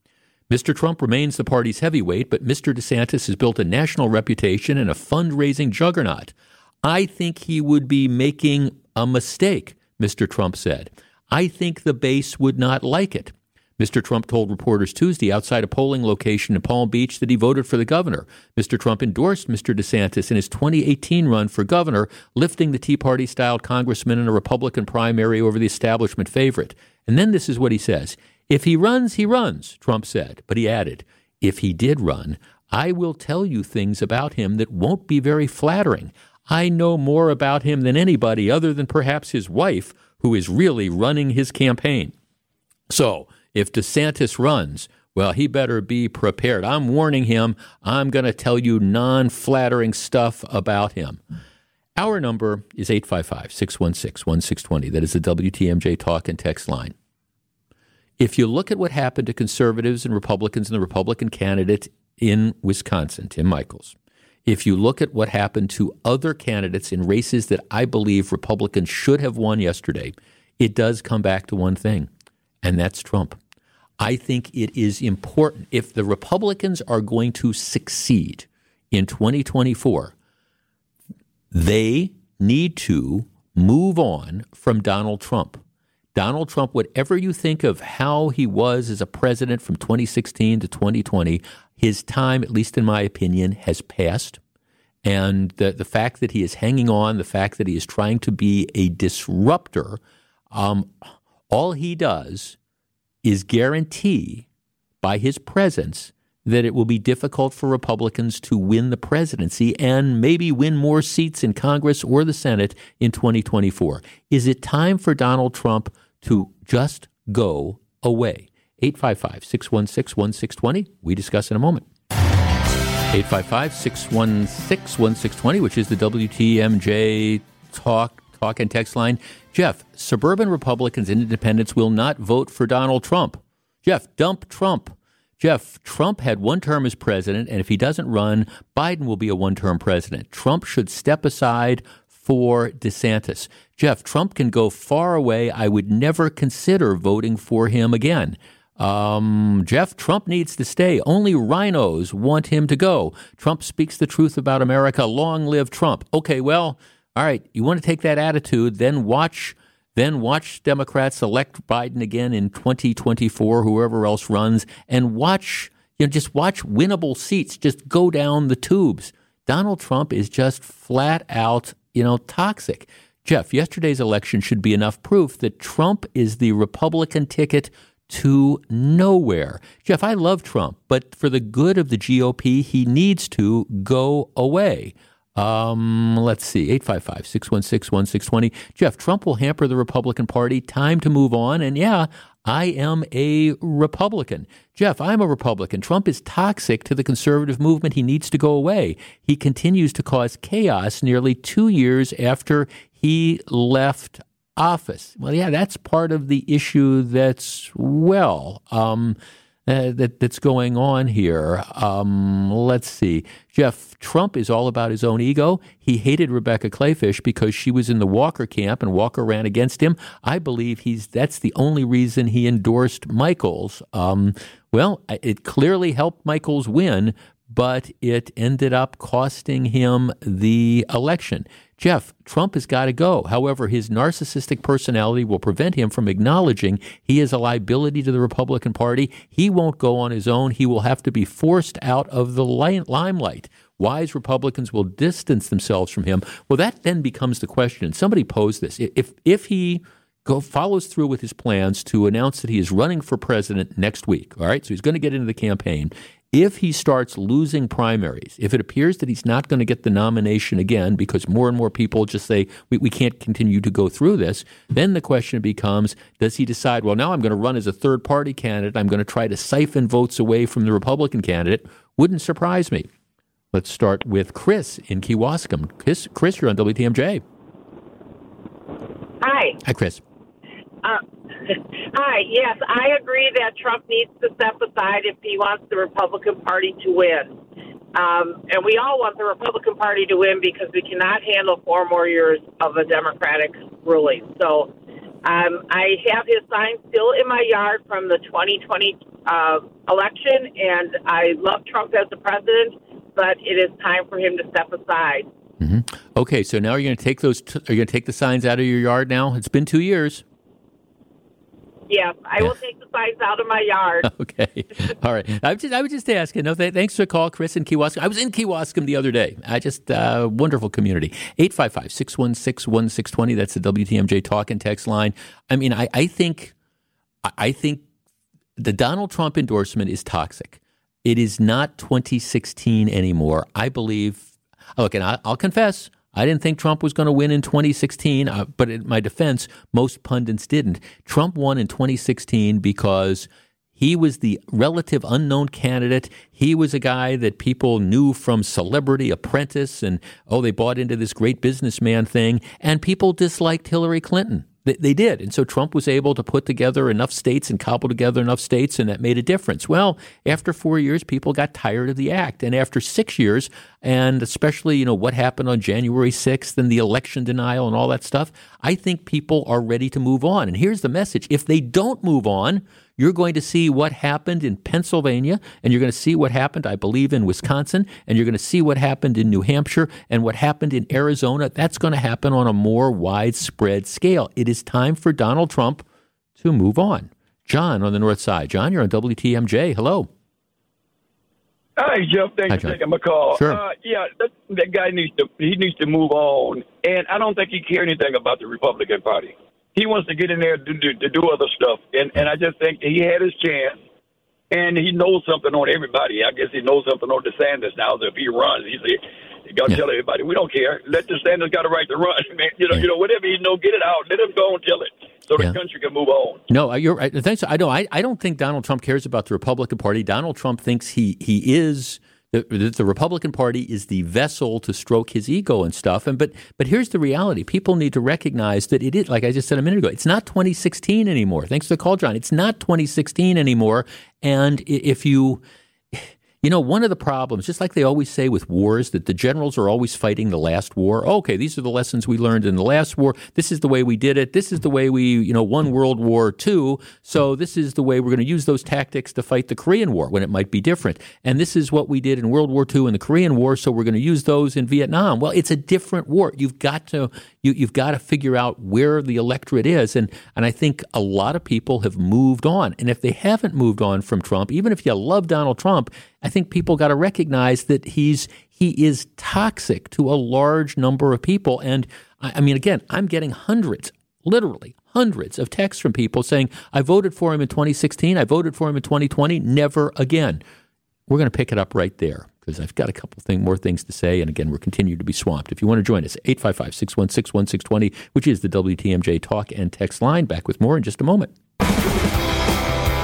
Mr. Trump remains the party's heavyweight, but Mr. DeSantis has built a national reputation and a fundraising juggernaut. I think he would be making a mistake, Mr. Trump said. I think the base would not like it. Mr. Trump told reporters Tuesday outside a polling location in Palm Beach that he voted for the governor. Mr. Trump endorsed Mr. DeSantis in his 2018 run for governor, lifting the Tea Party styled congressman in a Republican primary over the establishment favorite. And then this is what he says If he runs, he runs, Trump said. But he added, If he did run, I will tell you things about him that won't be very flattering. I know more about him than anybody other than perhaps his wife, who is really running his campaign. So, if DeSantis runs, well, he better be prepared. I'm warning him. I'm going to tell you non flattering stuff about him. Our number is 855 616 1620. That is the WTMJ talk and text line. If you look at what happened to conservatives and Republicans and the Republican candidate in Wisconsin, Tim Michels, if you look at what happened to other candidates in races that I believe Republicans should have won yesterday, it does come back to one thing and that's Trump. I think it is important if the Republicans are going to succeed in 2024, they need to move on from Donald Trump. Donald Trump, whatever you think of how he was as a president from 2016 to 2020, his time, at least in my opinion, has passed. And the, the fact that he is hanging on, the fact that he is trying to be a disruptor, um, all he does is guarantee by his presence that it will be difficult for Republicans to win the presidency and maybe win more seats in Congress or the Senate in 2024. Is it time for Donald Trump to just go away? 855 616 1620. We discuss in a moment. 855 616 1620, which is the WTMJ talk talk and text line. Jeff, suburban Republicans and independents will not vote for Donald Trump. Jeff, dump Trump. Jeff, Trump had one term as president, and if he doesn't run, Biden will be a one term president. Trump should step aside for DeSantis. Jeff, Trump can go far away. I would never consider voting for him again. Um, Jeff, Trump needs to stay. Only rhinos want him to go. Trump speaks the truth about America. Long live Trump. Okay, well, all right. You want to take that attitude, then watch. Then watch Democrats elect Biden again in 2024, whoever else runs, and watch, you know, just watch winnable seats just go down the tubes. Donald Trump is just flat out, you know, toxic. Jeff, yesterday's election should be enough proof that Trump is the Republican ticket to nowhere. Jeff, I love Trump, but for the good of the GOP, he needs to go away. Um, let's see, 855 616 1620. Jeff, Trump will hamper the Republican Party. Time to move on. And yeah, I am a Republican. Jeff, I'm a Republican. Trump is toxic to the conservative movement. He needs to go away. He continues to cause chaos nearly two years after he left office. Well, yeah, that's part of the issue that's, well, um, uh, that that's going on here. Um, let's see. Jeff Trump is all about his own ego. He hated Rebecca Kleefisch because she was in the Walker camp and Walker ran against him. I believe he's that's the only reason he endorsed Michels. Um, well, it clearly helped Michels win, but it ended up costing him the election. Jeff, Trump has got to go. However, his narcissistic personality will prevent him from acknowledging he is a liability to the Republican Party. He won't go on his own. He will have to be forced out of the limelight. Wise Republicans will distance themselves from him. Well, that then becomes the question. Somebody posed this. If, if he go, follows through with his plans to announce that he is running for president next week, all right, so he's going to get into the campaign if he starts losing primaries, if it appears that he's not going to get the nomination again because more and more people just say, we, we can't continue to go through this, then the question becomes does he decide, well, now I'm going to run as a third party candidate, I'm going to try to siphon votes away from the Republican candidate? Wouldn't surprise me. Let's start with Chris in Kewaskum. Chris, Chris you're on WTMJ. Hi. Hi, Chris. Uh, Hi. Yes, I agree that Trump needs to step aside if he wants the Republican Party to win. Um, and we all want the Republican Party to win because we cannot handle four more years of a Democratic ruling. So um, I have his sign still in my yard from the 2020 uh, election, and I love Trump as the president, but it is time for him to step aside. Mm-hmm. Okay, so now you're going to take those. T- are you going to take the signs out of your yard now? It's been two years. Yes, I will take the signs out of my yard. okay, all right. I was just I was just asking. No, th- thanks for the call, Chris in Kewaskum. I was in Kewaskum the other day. I just uh, wonderful community. 855-616-1620. That's the WTMJ talk and text line. I mean, I, I think I think the Donald Trump endorsement is toxic. It is not 2016 anymore. I believe. Look, and I, I'll confess. I didn't think Trump was going to win in 2016, uh, but in my defense, most pundits didn't. Trump won in 2016 because he was the relative unknown candidate. He was a guy that people knew from Celebrity Apprentice and, oh, they bought into this great businessman thing. And people disliked Hillary Clinton. They did. And so Trump was able to put together enough states and cobble together enough states, and that made a difference. Well, after four years, people got tired of the act. And after six years, and especially, you know, what happened on January 6th and the election denial and all that stuff, I think people are ready to move on. And here's the message if they don't move on, you're going to see what happened in Pennsylvania, and you're going to see what happened, I believe, in Wisconsin, and you're going to see what happened in New Hampshire and what happened in Arizona. That's going to happen on a more widespread scale. It is time for Donald Trump to move on. John on the north side. John, you're on WTMJ. Hello. Hi, Jeff. Thanks Hi, for taking my call. Sure. Uh, yeah, that, that guy needs to he needs to move on, and I don't think he cares anything about the Republican Party. He wants to get in there to do, to do other stuff, and and I just think he had his chance, and he knows something on everybody. I guess he knows something on DeSantis now. So if he runs, he's he got to tell everybody we don't care. Let DeSantis got a right to run, man. You know, you know whatever he know, get it out. Let him go and tell it, so Yeah. the country can move on. No, you're right. Thanks. I know. I, I don't think Donald Trump cares about the Republican Party. Donald Trump thinks he he is the, the Republican Party is the vessel to stroke his ego and stuff. And but but here's the reality: people need to recognize that it is, like I just said a minute ago, it's not 2016 anymore. Thanks to the call, John. It's not 2016 anymore. And if you You know, one of the problems, just like they always say with wars, that the generals are always fighting the last war. Okay, these are the lessons we learned in the last war. This is the way we did it. This is the way we, you know, won World War II. So this is the way we're going to use those tactics to fight the Korean War when it might be different. And this is what we did in World War II and the Korean War. So we're going to use those in Vietnam. Well, it's a different war. You've got to you, you've got to figure out where the electorate is, and and I think a lot of people have moved on. And if they haven't moved on from Trump, even if you love Donald Trump, I think people got to recognize that he's he is toxic to a large number of people. And I, I mean, again, I'm getting hundreds, literally hundreds of texts from people saying, I voted for him in 2016, I voted for him in 2020, never again. We're going to pick it up right there because I've got a couple thing, more things to say. And again, we're continuing to be swamped. If you want to join us, 855 616 1620, which is the WTMJ talk and text line. Back with more in just a moment.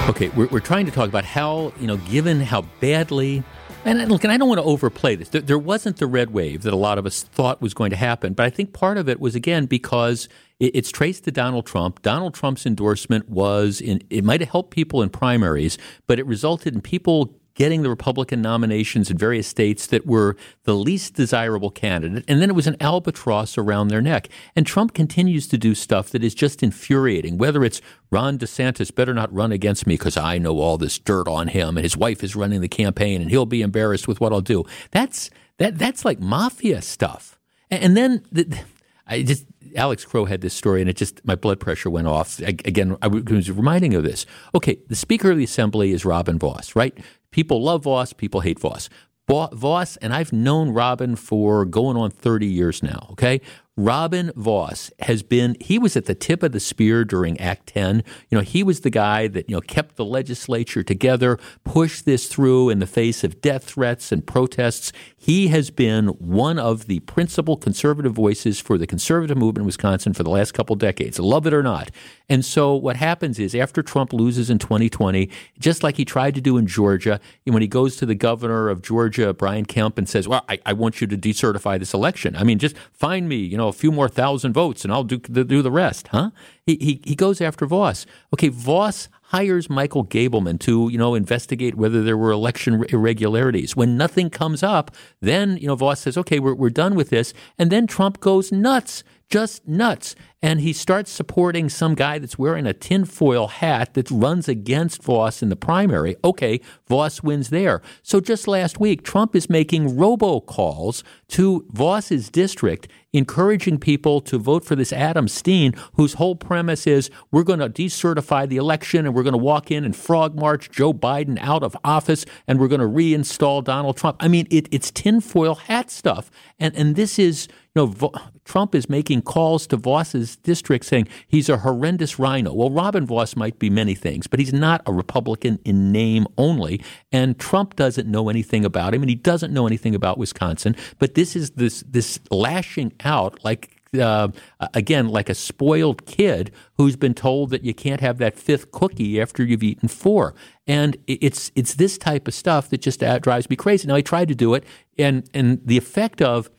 Okay, we're, we're trying to talk about how, you know, given how badly and look, and I don't want to overplay this. There, wasn't the red wave that a lot of us thought was going to happen, but I think part of it was again because it's traced to Donald Trump. Donald Trump's endorsement was in. It might have helped people in primaries, but it resulted in people getting the Republican nominations in various states that were the least desirable candidate. And then it was an albatross around their neck. And Trump continues to do stuff that is just infuriating, whether it's Ron DeSantis better not run against me because I know all this dirt on him and his wife is running the campaign and he'll be embarrassed with what I'll do. That's, that, that's like mafia stuff. And, and then the, I just Alex Crow had this story, and it just my blood pressure went off. again, I was reminding of this. Okay, the Speaker of the Assembly is Robin Vos, right? People love Vos, people hate Vos. Voss, and I've known Robin for going on 30 years now, okay? Robin Vos has been, he was at the tip of the spear during Act 10. You know, he was the guy that, you know, kept the legislature together, pushed this through in the face of death threats and protests. He has been one of the principal conservative voices for the conservative movement in Wisconsin for the last couple decades, love it or not. And so what happens is after Trump loses in 2020, just like he tried to do in Georgia, when he goes to the governor of Georgia, Brian Kemp, and says, Well, I, I want you to decertify this election. I mean, just find me, you know, a few more thousand votes and I'll do, do the rest, huh? He, he, he goes after Vos. Okay, Vos hires Michael Gableman to, you know, investigate whether there were election irregularities. When nothing comes up, then, you know, Vos says, okay, we're, we're done with this. And then Trump goes nuts, just nuts. And he starts supporting some guy that's wearing a tinfoil hat that runs against Vos in the primary. Okay, Vos wins there. So just last week, Trump is making robocalls to Vos's district encouraging people to vote for this Adam Steen, whose whole premise is we're going to decertify the election and we're going to walk in and frog march Joe Biden out of office and we're going to reinstall Donald Trump. I mean, it, it's tinfoil hat stuff. And, and this is, know, Trump is making calls to Vos's district saying he's a horrendous rhino. Well, Robin Vos might be many things, but he's not a Republican in name only. And Trump doesn't know anything about him, and he doesn't know anything about Wisconsin. But this is this this lashing out like uh, again, like a spoiled kid who's been told that you can't have that fifth cookie after you've eaten four. And it's it's this type of stuff that just uh, drives me crazy. Now, I tried to do it, and and the effect of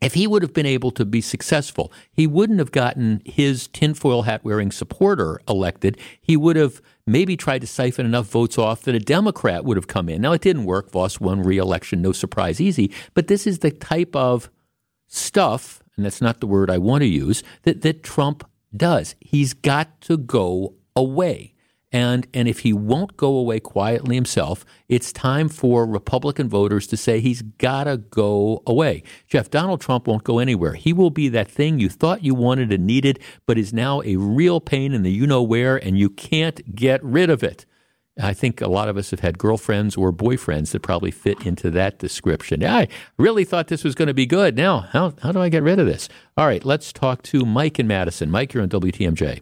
if he would have been able to be successful, he wouldn't have gotten his tinfoil hat wearing supporter elected. He would have maybe tried to siphon enough votes off that a Democrat would have come in. Now, it didn't work. Vos won re election, no surprise, easy. But this is the type of stuff, and that's not the word I want to use, that, that Trump does. He's got to go away. And, and if he won't go away quietly himself, it's time for Republican voters to say he's got to go away. Jeff, Donald Trump won't go anywhere. He will be that thing you thought you wanted and needed, but is now a real pain in the you know where, and you can't get rid of it. I think a lot of us have had girlfriends or boyfriends that probably fit into that description. I really thought this was going to be good. Now, how, how do I get rid of this? All right, let's talk to Mike in Madison. Mike, you're on WTMJ.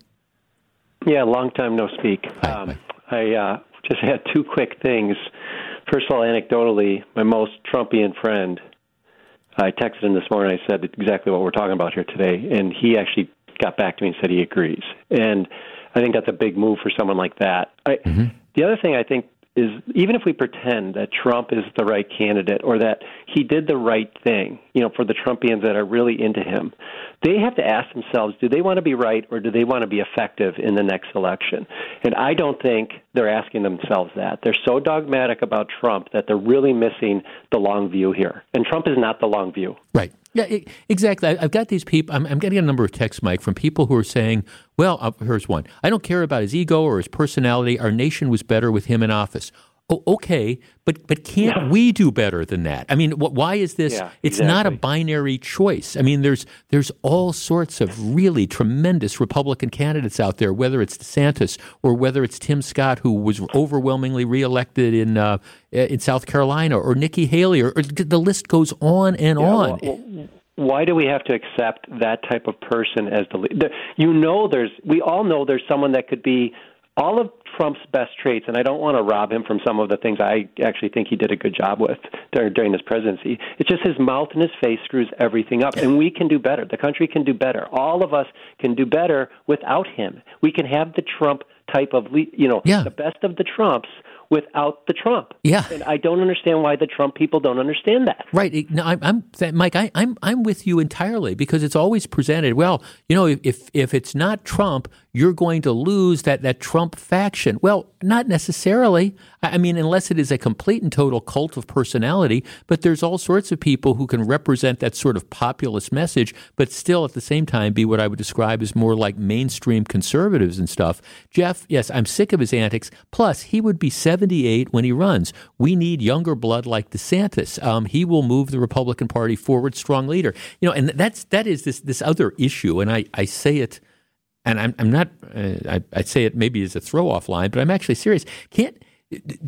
Yeah, long time no speak. Hi, um, I uh, just had two quick things. First of all, anecdotally, my most Trumpian friend, I texted him this morning. I said exactly what we're talking about here today, and he actually got back to me and said he agrees. And I think that's a big move for someone like that. I, mm-hmm. The other thing I think is even if we pretend that Trump is the right candidate or that he did the right thing, you know, for the Trumpians that are really into him, they have to ask themselves, do they want to be right or do they want to be effective in the next election? And I don't think they're asking themselves that. They're so dogmatic about Trump that they're really missing the long view here. And Trump is not the long view. Right. Yeah, exactly. I've got these people. I'm, I'm, getting a number of texts, Mike, from people who are saying, "Well, uh, here's one. I don't care about his ego or his personality. Our nation was better with him in office." Oh, okay, but but can't yeah. we do better than that? I mean, wh- why is this? Yeah, it's exactly. not a binary choice. I mean, there's there's all sorts of really tremendous Republican candidates out there, whether it's DeSantis or whether it's Tim Scott, who was overwhelmingly reelected in uh, in South Carolina, or Nikki Haley, or, or the list goes on and yeah, on. Well, well, why do we have to accept that type of person as the, the you know there's we all know there's someone that could be all of Trump's best traits, and I don't want to rob him from some of the things I actually think he did a good job with during, during his presidency. It's just his mouth and his face screws everything up, and we can do better. The country can do better. All of us can do better without him. We can have the Trump type of, you know, yeah. the best of the Trumps without the Trump. Yeah, and I don't understand why the Trump people don't understand that. Right. No, I'm, I'm Mike. I, I'm I'm with you entirely because it's always presented. Well, you know, if if it's not Trump, you're going to lose that that Trump faction. Well, not necessarily. I mean, unless it is a complete and total cult of personality. But there's all sorts of people who can represent that sort of populist message, but still at the same time be what I would describe as more like mainstream conservatives and stuff. Jeff, yes, I'm sick of his antics. Plus, he would be 78 when he runs. We need younger blood like DeSantis. Um, he will move the Republican Party forward. Strong leader. You know, and that's that is this this other issue. And I I say it and I'm, I'm not, uh, I, I say it maybe as a throw off line, but I'm actually serious. Can't,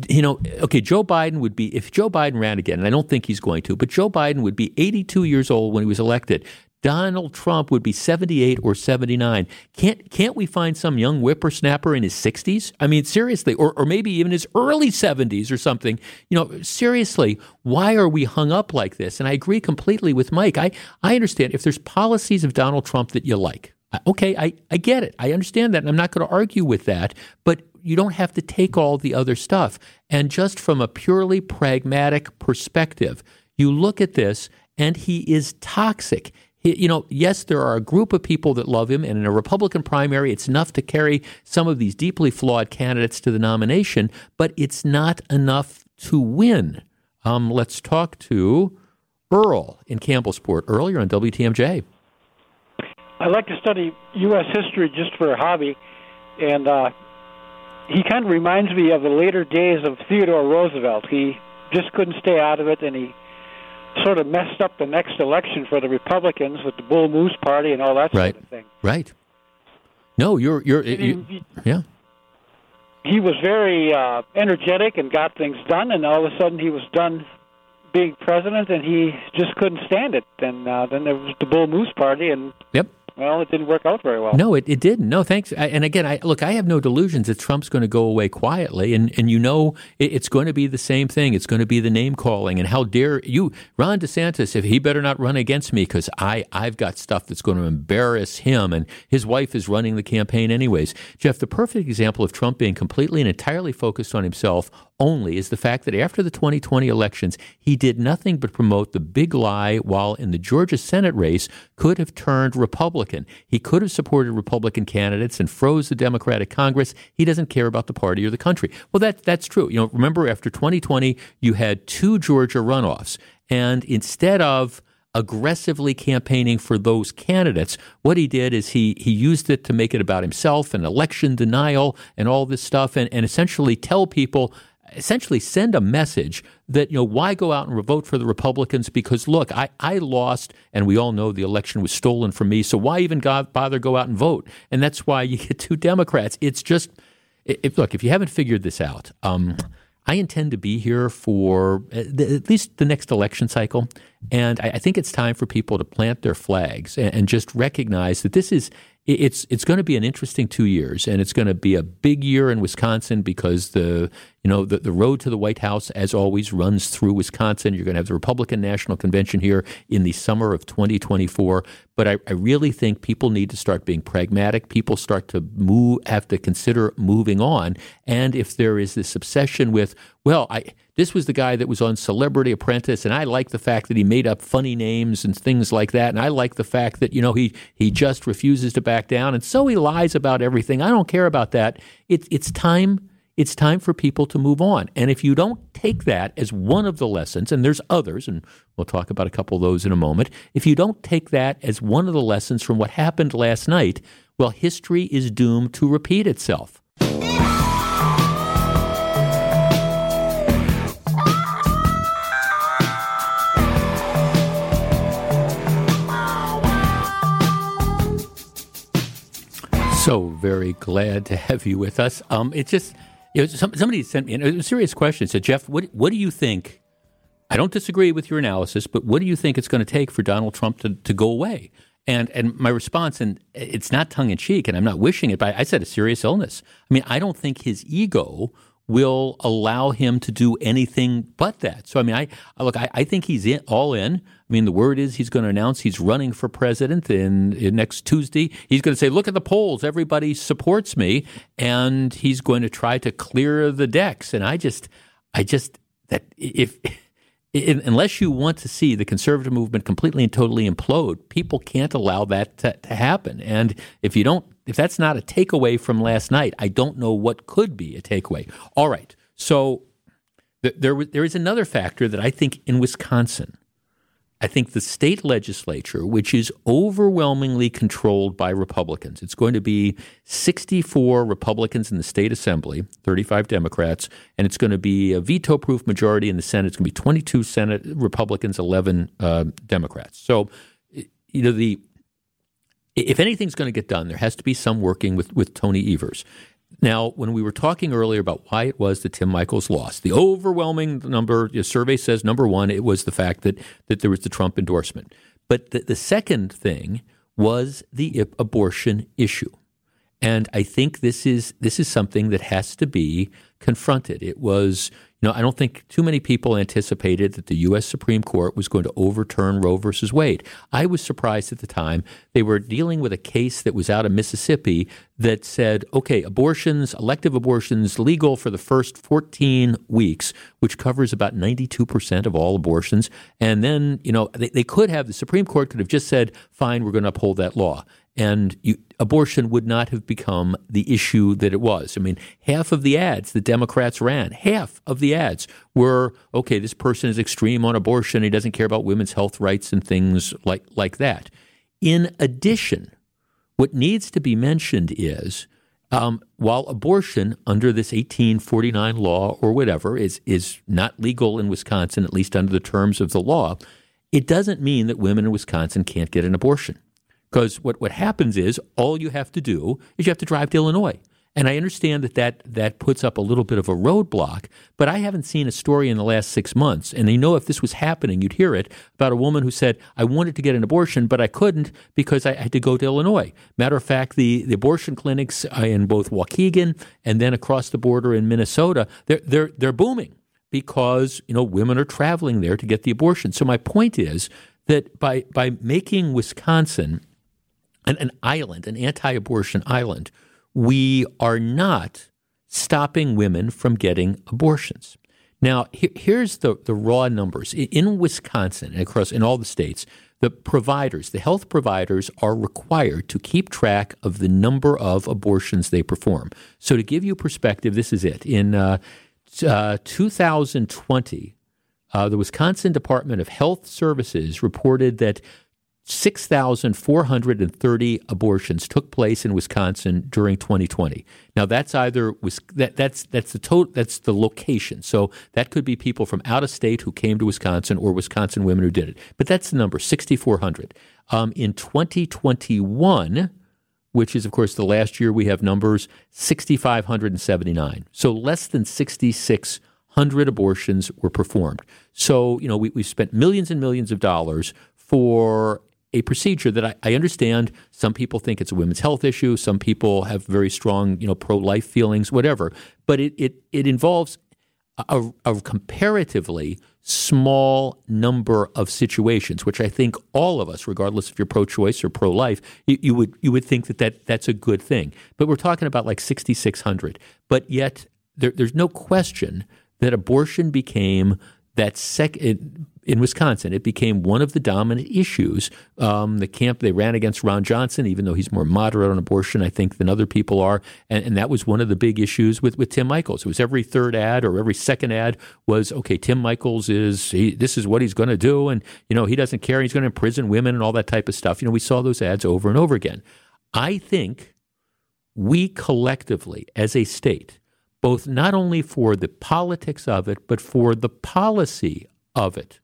you know, okay, Joe Biden would be, if Joe Biden ran again, and I don't think he's going to, but Joe Biden would be 82 years old when he was elected. Donald Trump would be 78 or 79. Can't can't we find some young whippersnapper in his 60s? I mean, seriously, or, or maybe even his early 70s or something. You know, seriously, why are we hung up like this? And I agree completely with Mike. I, I understand if there's policies of Donald Trump that you like, Okay, I, I get it. I understand that. And I'm not going to argue with that. But you don't have to take all the other stuff. And just from a purely pragmatic perspective, you look at this and he is toxic. He, you know, yes, there are a group of people that love him, and in a Republican primary, it's enough to carry some of these deeply flawed candidates to the nomination, but it's not enough to win. Um, let's talk to Earl in Campbellsport earlier on WTMJ. I like to study U.S. history just for a hobby, and uh, he kind of reminds me of the later days of Theodore Roosevelt. He just couldn't stay out of it, and he sort of messed up the next election for the Republicans with the Bull Moose Party and all that right. sort of thing. Right. No, you're you're you, yeah. He was very uh, energetic and got things done, and all of a sudden he was done being president, and he just couldn't stand it. And uh, then there was the Bull Moose Party, and yep. Well, it didn't work out very well. No, it, it didn't. No, thanks. I, and again, I look, I have no delusions that Trump's going to go away quietly, and and you know it, it's going to be the same thing. It's going to be the name calling, and how dare you, Ron DeSantis, if he better not run against me because I've got stuff that's going to embarrass him, and his wife is running the campaign anyways. Jeff, the perfect example of Trump being completely and entirely focused on himself only is the fact that after the 2020 elections, he did nothing but promote the big lie while in the Georgia Senate race could have turned Republican. He could have supported Republican candidates and froze the Democratic Congress. He doesn't care about the party or the country. Well, that, that's true. You know, remember after 2020, you had two Georgia runoffs. And instead of aggressively campaigning for those candidates. What he did is he he used it to make it about himself and election denial and all this stuff and, and essentially tell people essentially send a message that you know why go out and vote for the Republicans? Because look I, I lost and we all know the election was stolen from me so why even God bother go out and vote? And that's why you get two Democrats. It's just if, look if you haven't figured this out um, I intend to be here for uh, at least the next election cycle and I, think it's time for people to plant their flags and just recognize that this is it's it's going to be an interesting two years, and it's going to be a big year in Wisconsin because the you know the, the road to the White House, as always, runs through Wisconsin. You're going to have the Republican National Convention here in the summer of 2024. But I, I really think people need to start being pragmatic. People start to move, have to consider moving on. And if there is this obsession with, well, I this was the guy that was on Celebrity Apprentice, and I like the fact that he made up funny names and things like that. And I like the fact that, you know, he, he just refuses to back down. And so he lies about everything. I don't care about that. It, it's time. It's time for people to move on. And if you don't take that as one of the lessons, and there's others, and we'll talk about a couple of those in a moment, if you don't take that as one of the lessons from what happened last night, well, history is doomed to repeat itself. So very glad to have you with us. Um, it's just, you know, some, somebody sent me a serious question. Said, Jeff, what, what do you think? I don't disagree with your analysis, but what do you think it's going to take for Donald Trump to, to go away? And and my response, and it's not tongue in cheek, and I'm not wishing it, but I said a serious illness. I mean, I don't think his ego will allow him to do anything but that. So I mean, I, look, I, I, think he's in, all in. I mean, the word is he's going to announce he's running for president in, in next Tuesday. He's going to say, "Look at the polls; everybody supports me," and he's going to try to clear the decks. And I just, I just that if. unless you want to see the conservative movement completely and totally implode, people can't allow that to, to happen. And if you don't if that's not a takeaway from last night, I don't know what could be a takeaway. All right. So th- there, there is another factor that I think in Wisconsin, I think the state legislature, which is overwhelmingly controlled by Republicans, it's going to be 64 Republicans in the state assembly, 35 Democrats, and it's going to be a veto proof majority in the Senate. It's going to be 22 Senate Republicans, 11 uh, Democrats. So, you know, the if anything's going to get done, there has to be some working with, with Tony Evers. Now, when we were talking earlier about why it was that Tim Michels lost, the overwhelming number, the survey says number one, it was the fact that, that there was the Trump endorsement. But the, the second thing was the abortion issue. And I think this is this is something that has to be confronted. It was you know, I don't think too many people anticipated that the U.S. Supreme Court was going to overturn Roe versus Wade. I was surprised at the time. They were dealing with a case that was out of Mississippi that said, okay, abortions, elective abortions, legal for the first 14 weeks, which covers about 92% of all abortions. And then, you know, they, they could have, the Supreme Court could have just said, fine, we're going to uphold that law and you, abortion would not have become the issue that it was. I mean, half of the ads the Democrats ran, half of the ads were, okay, this person is extreme on abortion. He doesn't care about women's health rights and things like, like that. In addition, what needs to be mentioned is um, while abortion under this 1849 law or whatever is, is not legal in Wisconsin, at least under the terms of the law, it doesn't mean that women in Wisconsin can't get an abortion. Because what, what happens is all you have to do is you have to drive to Illinois. And I understand that, that that puts up a little bit of a roadblock, but I haven't seen a story in the last six months. And you know, if this was happening, you'd hear it about a woman who said, I wanted to get an abortion, but I couldn't because I had to go to Illinois. Matter of fact, the, the abortion clinics uh, in both Waukegan and then across the border in Minnesota, they're, they're, they're booming because, you know, women are traveling there to get the abortion. So my point is that by, by making Wisconsin an, an island, an anti abortion island, we are not stopping women from getting abortions. Now, here's the, the raw numbers. In Wisconsin and across in all the states, the providers, the health providers, are required to keep track of the number of abortions they perform. So, to give you perspective, this is it. In uh, uh, 2020, uh, the Wisconsin Department of Health Services reported that 6,430 abortions took place in Wisconsin during 2020. Now that's either that, that's that's the total that's the location. So that could be people from out of state who came to Wisconsin or Wisconsin women who did it. But that's the number 6,400. Um, in 2021, which is of course the last year we have numbers 6,579. So less than 6,600 abortions were performed. So you know we we spent millions and millions of dollars for a procedure that I, I, understand some people think it's a women's health issue, some people have very strong, you know, pro life feelings, whatever. But it, it, it involves a, a, comparatively small number of situations, which I think all of us, regardless if you're pro choice or pro life, you, you, would you would think that, that that's a good thing. But we're talking about like 6,600. But yet there, there's no question that abortion became that second in Wisconsin, it became one of the dominant issues. Um, the camp they ran against Ron Johnson, even though he's more moderate on abortion, I think, than other people are, and, and, that was one of the big issues with, with Tim Michels. It was every third ad or every second ad was okay. Tim Michels is he, this is what he's going to do, and you know he doesn't care. He's going to imprison women and all that type of stuff. You know, we saw those ads over and over again. I think we collectively, as a state, both not only for the politics of it, but for the policy of it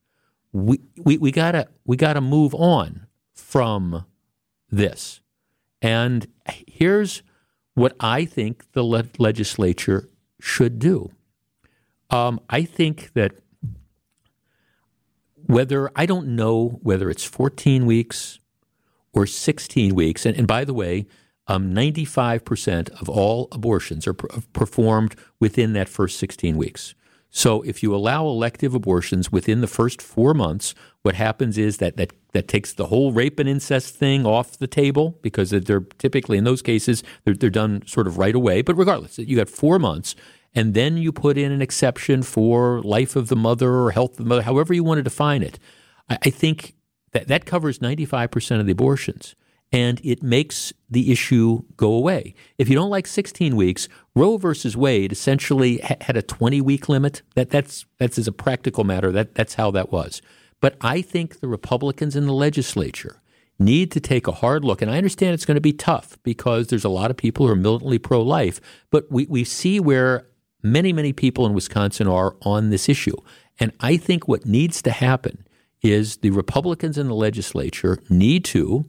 we, we, we gotta we gotta move on from this. And here's what I think the le- legislature should do. Um, I think that whether I don't know whether it's 14 weeks or 16 weeks, and, and by the way, um, 95% of all abortions are pr- performed within that first 16 weeks. So if you allow elective abortions within the first four months, what happens is that that, that takes the whole rape and incest thing off the table because they're typically in those cases they're, they're done sort of right away. But regardless, you got four months, and then you put in an exception for life of the mother or health of the mother, however you want to define it. I, I think that that covers ninety five percent of the abortions and it makes the issue go away. If you don't like 16 weeks, Roe versus Wade essentially ha- had a 20 week limit. That that's that's as a practical matter. That that's how that was. But I think the Republicans in the legislature need to take a hard look. And I understand it's going to be tough because there's a lot of people who are militantly pro life, but we, we see where many, many people in Wisconsin are on this issue. And I think what needs to happen is the Republicans in the legislature need to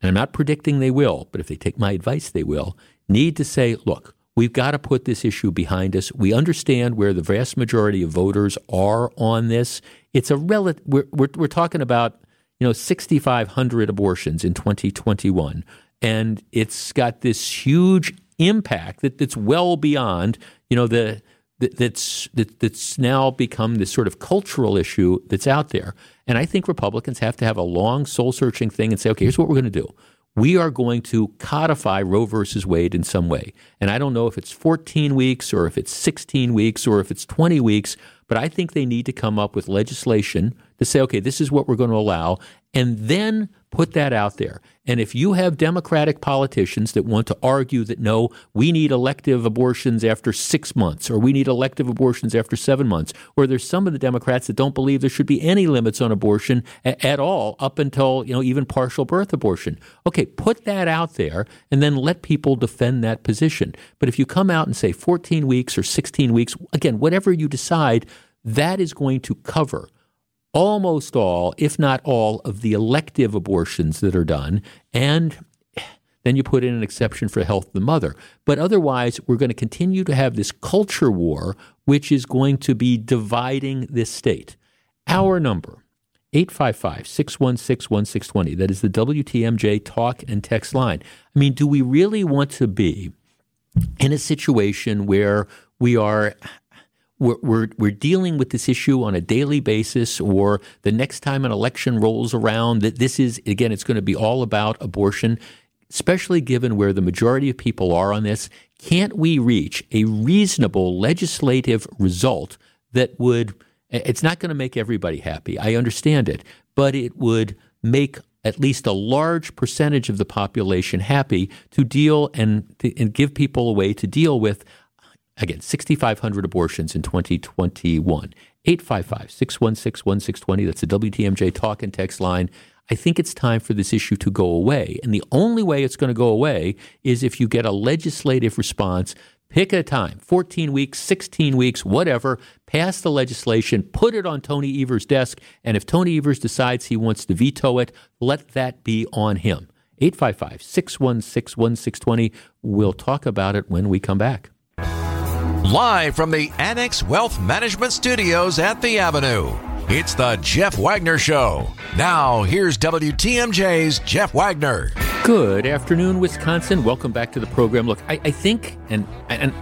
and I'm not predicting they will, but if they take my advice, they will, need to say, look, we've got to put this issue behind us. We understand where the vast majority of voters are on this. It's a relative, we're, we're, we're talking about, you know, 6,500 abortions in 2021. And it's got this huge impact that, that's well beyond, you know, the, that, that's that, that's now become this sort of cultural issue that's out there. And I think Republicans have to have a long soul searching thing and say, okay, here's what we're going to do. We are going to codify Roe versus Wade in some way. And I don't know if it's 14 weeks or if it's 16 weeks or if it's 20 weeks, but I think they need to come up with legislation to say, okay, this is what we're going to allow, and then put that out there. And if you have Democratic politicians that want to argue that no, we need elective abortions after six months, or we need elective abortions after seven months, or there's some of the Democrats that don't believe there should be any limits on abortion a- at all up until, you know, even partial birth abortion. Okay, put that out there and then let people defend that position. But if you come out and say 14 weeks or 16 weeks, again, whatever you decide, that is going to cover almost all, if not all, of the elective abortions that are done. And then you put in an exception for health of the mother. But otherwise, we're going to continue to have this culture war, which is going to be dividing this state. Our number, 855 616 1620. That is the WTMJ talk and text line. I mean, do we really want to be in a situation where we are we're, we're, we're, dealing with this issue on a daily basis, or the next time an election rolls around, that this is, again, it's going to be all about abortion, especially given where the majority of people are on this. Can't we reach a reasonable legislative result that would, it's not going to make everybody happy, I understand it, but it would make at least a large percentage of the population happy to deal and, and give people a way to deal with Again, 6,500 abortions in 2021. 855 616 1620. That's the WTMJ talk and text line. I think it's time for this issue to go away. And the only way it's going to go away is if you get a legislative response. Pick a time 14 weeks, 16 weeks, whatever. Pass the legislation, put it on Tony Evers' desk. And if Tony Evers decides he wants to veto it, let that be on him. 855 616 1620. We'll talk about it when we come back. Live from the Annex Wealth Management Studios at the Avenue. It's the Jeff Wagner Show. Now, here's WTMJ's Jeff Wagner. Good afternoon, Wisconsin. Welcome back to the program. Look, I, I think, and and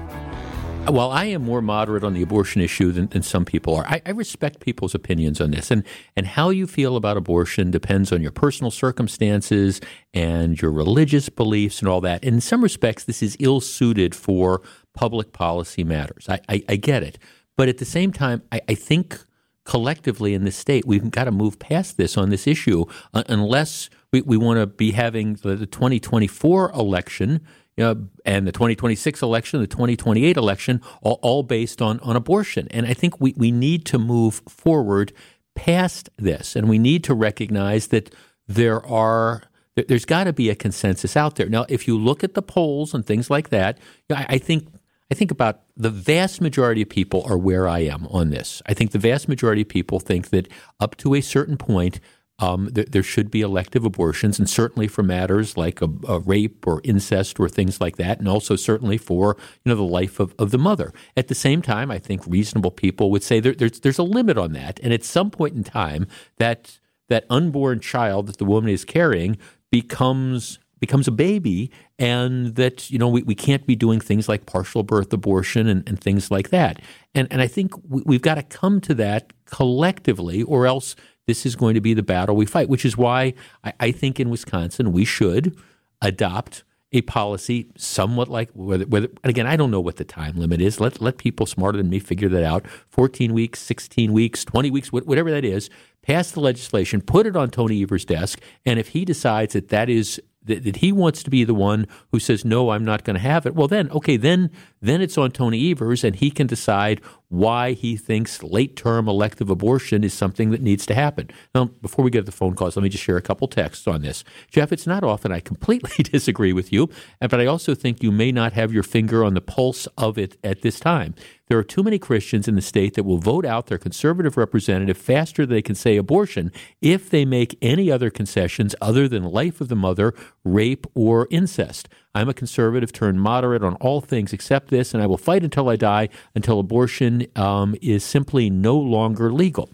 while I am more moderate on the abortion issue than, than some people are, I, I, respect people's opinions on this. And, and how you feel about abortion depends on your personal circumstances and your religious beliefs and all that. In some respects, this is ill suited for public policy matters. I, I, I, get it. But at the same time, I, I think collectively in this state, we've got to move past this on this issue uh, unless we, we want to be having the, the 2024 election uh, and the 2026 election, the 2028 election, all, all based on, on abortion. And I think we, we need to move forward past this, and we need to recognize that there are there's got to be a consensus out there. Now, if you look at the polls and things like that, I, I think I think about the vast majority of people are where I am on this. I think the vast majority of people think that up to a certain point, um, there, there, should be elective abortions, and certainly for matters like a, a, rape or incest or things like that, and also certainly for you know the life of, of the mother. At the same time, I think reasonable people would say there, there's there's a limit on that, and at some point in time, that that unborn child that the woman is carrying becomes becomes a baby and that you know we, we can't be doing things like partial birth abortion and, and things like that and and I think we, we've got to come to that collectively or else this is going to be the battle we fight, which is why I, I think in Wisconsin we should adopt a policy somewhat like whether, whether again I don't know what the time limit is. Let let people smarter than me figure that out. Fourteen weeks, sixteen weeks, twenty weeks, whatever that is. Pass the legislation, put it on Tony Evers' desk, and if he decides that that is that, that he wants to be the one who says no, I'm not going to have it. Well, then okay, then then it's on Tony Evers, and he can decide why he thinks late term elective abortion is something that needs to happen. Now, before we get to the phone calls, let me just share a couple texts on this. Jeff, it's not often I completely disagree with you, but I also think you may not have your finger on the pulse of it at this time. There are too many Christians in the state that will vote out their conservative representative faster than they can say abortion if they make any other concessions other than life of the mother, rape, or incest. I'm a conservative turned moderate on all things except this, and I will fight until I die until abortion um, is simply no longer legal.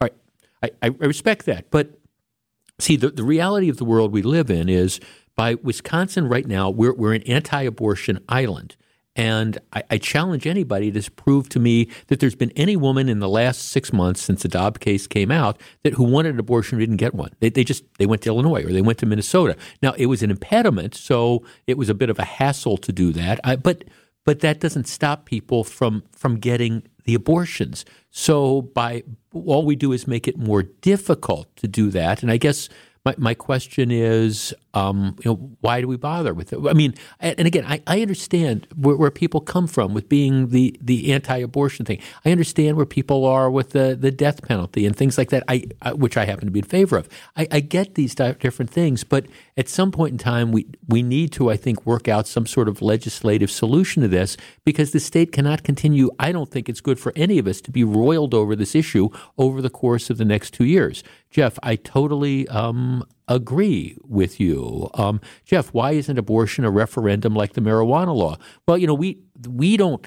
All right, I, I respect that. But see, the, the reality of the world we live in is by Wisconsin right now, we're, we're an anti abortion island. And I, I, challenge anybody to prove to me that there's been any woman in the last six months since the Dobbs case came out that who wanted an abortion didn't get one. They, they just they went to Illinois or they went to Minnesota. Now it was an impediment, so it was a bit of a hassle to do that. I, but but that doesn't stop people from from getting the abortions. So by all we do is make it more difficult to do that. And I guess my, my question is, um, you know, why do we bother with it? I mean, and again, I, I understand where, where, people come from with being the, the anti-abortion thing. I understand where people are with the, the death penalty and things like that, I, I which I happen to be in favor of. I, I, get these different things, but at some point in time, we we need to, I think, work out some sort of legislative solution to this because the state cannot continue. I don't think it's good for any of us to be roiled over this issue over the course of the next two years. Jeff, I totally um, agree with you. Um, Jeff, why isn't abortion a referendum like the marijuana law? Well, you know, we we don't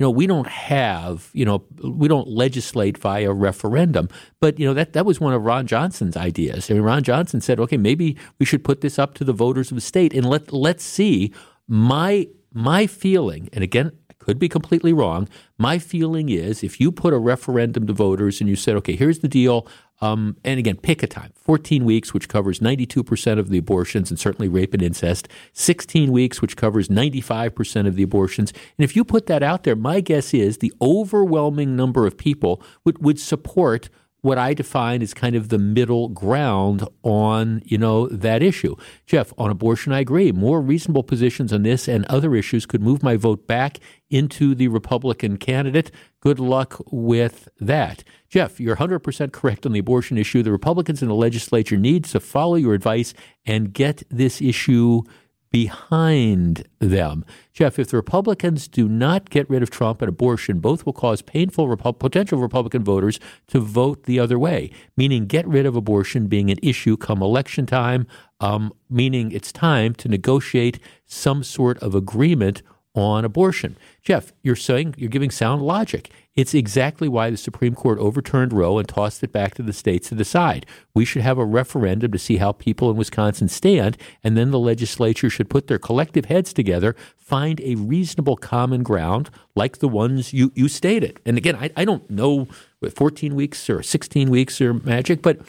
you know, we don't have, you know, we don't legislate via referendum. But, you know, that, that was one of Ron Johnson's ideas. I mean, Ron Johnson said, okay, maybe we should put this up to the voters of the state and let, let's see. My, my feeling, and again, could be completely wrong. My feeling is if you put a referendum to voters and you said, okay, here's the deal. Um, and again, pick a time 14 weeks, which covers 92% of the abortions and certainly rape and incest, 16 weeks, which covers 95% of the abortions. And if you put that out there, my guess is the overwhelming number of people would, would support what I define as kind of the middle ground on, you know, that issue. Jeff, on abortion, I agree. More reasonable positions on this and other issues could move my vote back into the Republican candidate. Good luck with that. Jeff, you're 100% correct on the abortion issue. The Republicans in the legislature need to follow your advice and get this issue behind them. Jeff, if the Republicans do not get rid of Trump and abortion, both will cause painful Repu- potential Republican voters to vote the other way, meaning get rid of abortion being an issue come election time, um, meaning it's time to negotiate some sort of agreement on abortion. Jeff, you're saying you're giving sound logic. It's exactly why the Supreme Court overturned Roe and tossed it back to the states to decide. We should have a referendum to see how people in Wisconsin stand, and then the legislature should put their collective heads together, find a reasonable common ground like the ones you, you stated. And again, I, I don't know 14 weeks or 16 weeks or magic, but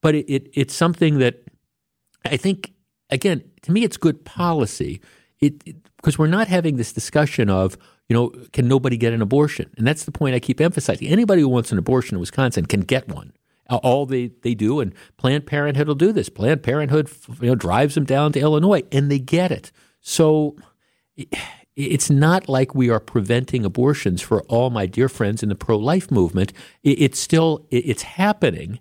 but it, it it's something that I think again to me it's good policy. It because we're not having this discussion of you know can nobody get an abortion, and that's the point I keep emphasizing. Anybody who wants an abortion in Wisconsin can get one. All they, they do, and Planned Parenthood will do this. Planned Parenthood you know, drives them down to Illinois, and they get it. So it's not like we are preventing abortions for all my dear friends in the pro-life movement. It's still it's happening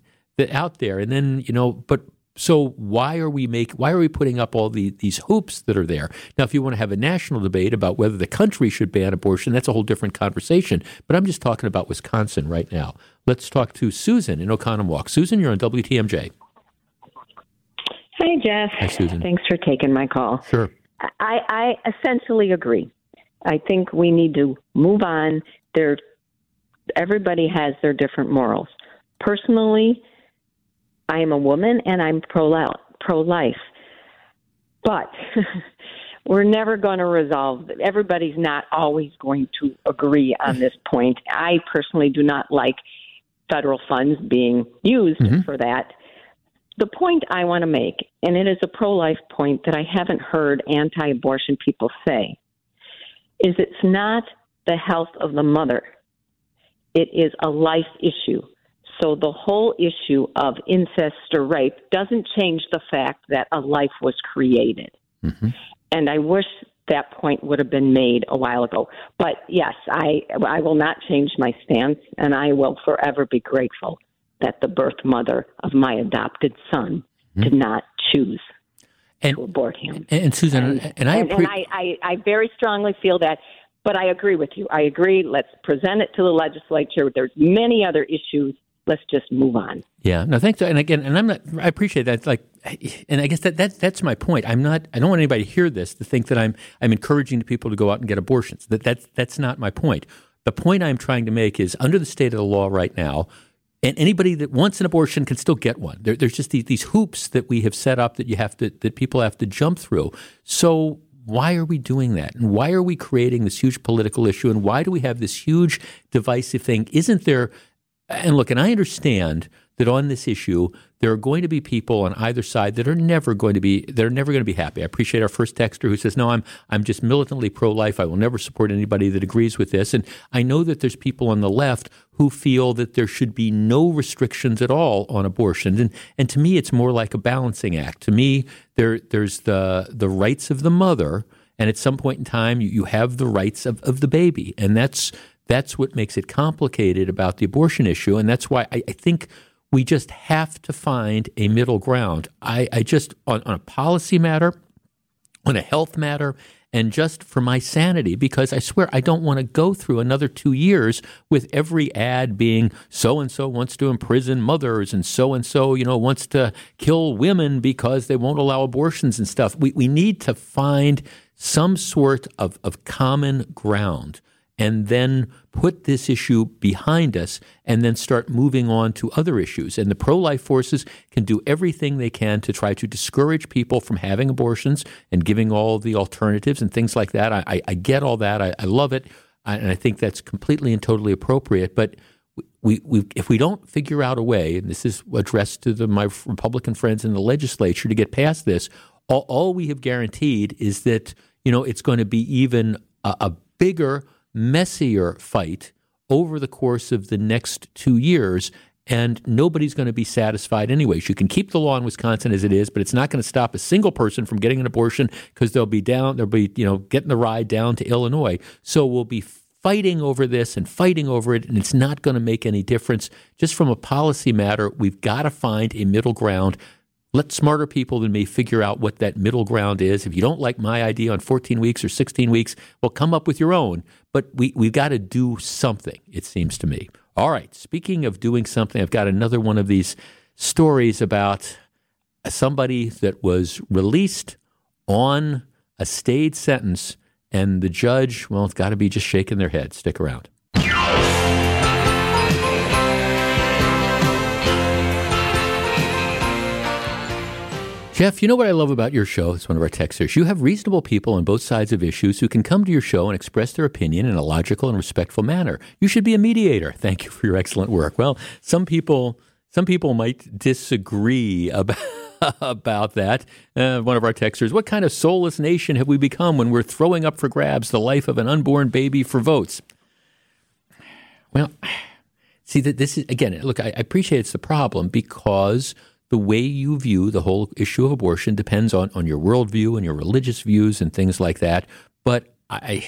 out there, and then you know, but so why are we make why are we putting up all the, these hoops that are there? Now, if you want to have a national debate about whether the country should ban abortion, that's a whole different conversation. But I'm just talking about Wisconsin right now. Let's talk to Susan in Oconomowoc. Susan, you're on WTMJ. Hi, Jeff. Hi, Susan. Thanks for taking my call. Sure. I, I essentially agree. I think we need to move on. There, everybody has their different morals. Personally, I am a woman and I'm pro pro life, but we're never going to resolve. Everybody's not always going to agree on this point. I personally do not like federal funds being used mm-hmm. for that. The point I want to make, and it is a pro life point that I haven't heard anti abortion people say, is it's not the health of the mother. It is a life issue. So the whole issue of incest or rape doesn't change the fact that a life was created. Mm-hmm. And I wish that point would have been made a while ago. But yes, I I will not change my stance, and I will forever be grateful that the birth mother of my adopted son mm-hmm. did not choose and, to abort him. And, and Susan, and, and I, and, and I, I, I very strongly feel that. But I agree with you. I agree. Let's present it to the legislature. There's many other issues let's just move on. Yeah, no, thanks. And again, and I'm not. I appreciate that. Like, and I guess that, that that's my point. I'm not. I don't want anybody to hear this to think that I'm I'm encouraging people to go out and get abortions. That that's that's not my point. The point I'm trying to make is under the state of the law right now, and anybody that wants an abortion can still get one. There, there's just these, these hoops that we have set up that you have to that people have to jump through. So why are we doing that? And why are we creating this huge political issue? And why do we have this huge divisive thing? Isn't there and look, and I understand that on this issue, there are going to be people on either side that are never going to be they're never going to be happy. I appreciate our first texter who says, "No, I'm I'm just militantly pro-life. I will never support anybody that agrees with this." And I know that there's people on the left who feel that there should be no restrictions at all on abortion. And and to me, it's more like a balancing act. To me, there there's the the rights of the mother, and at some point in time, you, you have the rights of, of the baby, and that's that's what makes it complicated about the abortion issue. And that's why I, I think we just have to find a middle ground. I, I just, on, on a policy matter, on a health matter, and just for my sanity, because I swear I don't want to go through another two years with every ad being so and so wants to imprison mothers and so and so, you know, wants to kill women because they won't allow abortions and stuff. We, we need to find some sort of, of common ground and then put this issue behind us and then start moving on to other issues. And the pro life forces can do everything they can to try to discourage people from having abortions and giving all the alternatives and things like that. I, I get all that. I, I love it. I, and I think that's completely and totally appropriate. But we, we, if we don't figure out a way, and this is addressed to the, my Republican friends in the legislature to get past this, all, all we have guaranteed is that you know it's going to be even a, a bigger messier fight over the course of the next two years. And nobody's going to be satisfied anyways. You can keep the law in Wisconsin as it is, but it's not going to stop a single person from getting an abortion because they'll be down, they'll be, you know, getting the ride down to Illinois. So we'll be fighting over this and fighting over it, and it's not going to make any difference. Just from a policy matter, we've got to find a middle ground let smarter people than me figure out what that middle ground is. If you don't like my idea on 14 weeks or 16 weeks, well, come up with your own. But we, we've got to do something, it seems to me. All right, speaking of doing something, I've got another one of these stories about somebody that was released on a stayed sentence And the judge, well, it's got to be just shaking their head. Stick around. Jeff, you know what I love about your show? It's one of our texters. You have reasonable people on both sides of issues who can come to your show and express their opinion in a logical and respectful manner. You should be a mediator. Thank you for your excellent work. Well, some people some people might disagree about about that. Uh, one of our texters, what kind of soulless nation have we become when we're throwing up for grabs the life of an unborn baby for votes? Well, see that this is again. Look, I, I appreciate it's the problem because the way you view the whole issue of abortion depends on, on your worldview and your religious views and things like that. But I,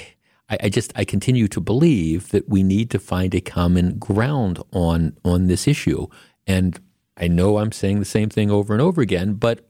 I, just I continue to believe that we need to find a common ground on on this issue. And I know I'm saying the same thing over and over again, but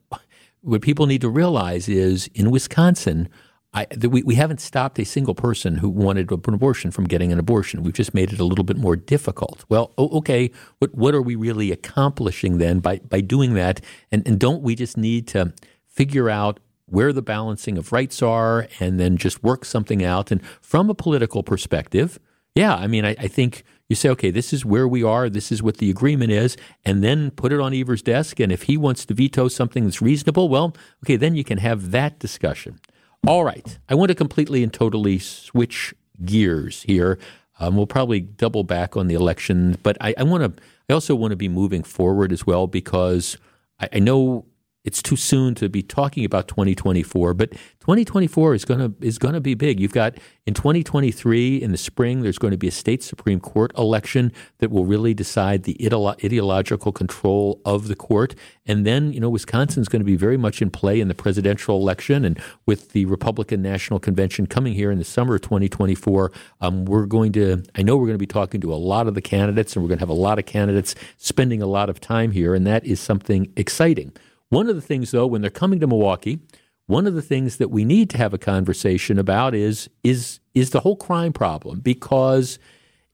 what people need to realize is in Wisconsin, I, the, we, we haven't stopped a single person who wanted an abortion from getting an abortion. We've just made it a little bit more difficult. Well, okay, what, what are we really accomplishing then by, by doing that? And, and don't we just need to figure out where the balancing of rights are and then just work something out? And from a political perspective, yeah, I mean, I, I think you say, okay, this is where we are, this is what the agreement is, and then put it on Evers' desk. And if he wants to veto something that's reasonable, well, okay, then you can have that discussion. All right. I want to completely and totally switch gears here. Um, we'll probably double back on the election, but I, I want to. I also want to be moving forward as well because I, I know it's too soon to be talking about 2024, but 2024 is going to is going to be big. You've got in 2023 in the spring there's going to be a state supreme court election that will really decide the ideolo- ideological control of the court, and then you know Wisconsin's going to be very much in play in the presidential election, and with the Republican National Convention coming here in the summer of 2024, um, we're going to I know we're going to be talking to a lot of the candidates, and we're going to have a lot of candidates spending a lot of time here, and that is something exciting. One of the things, though, when they're coming to Milwaukee, one of the things that we need to have a conversation about is is is the whole crime problem because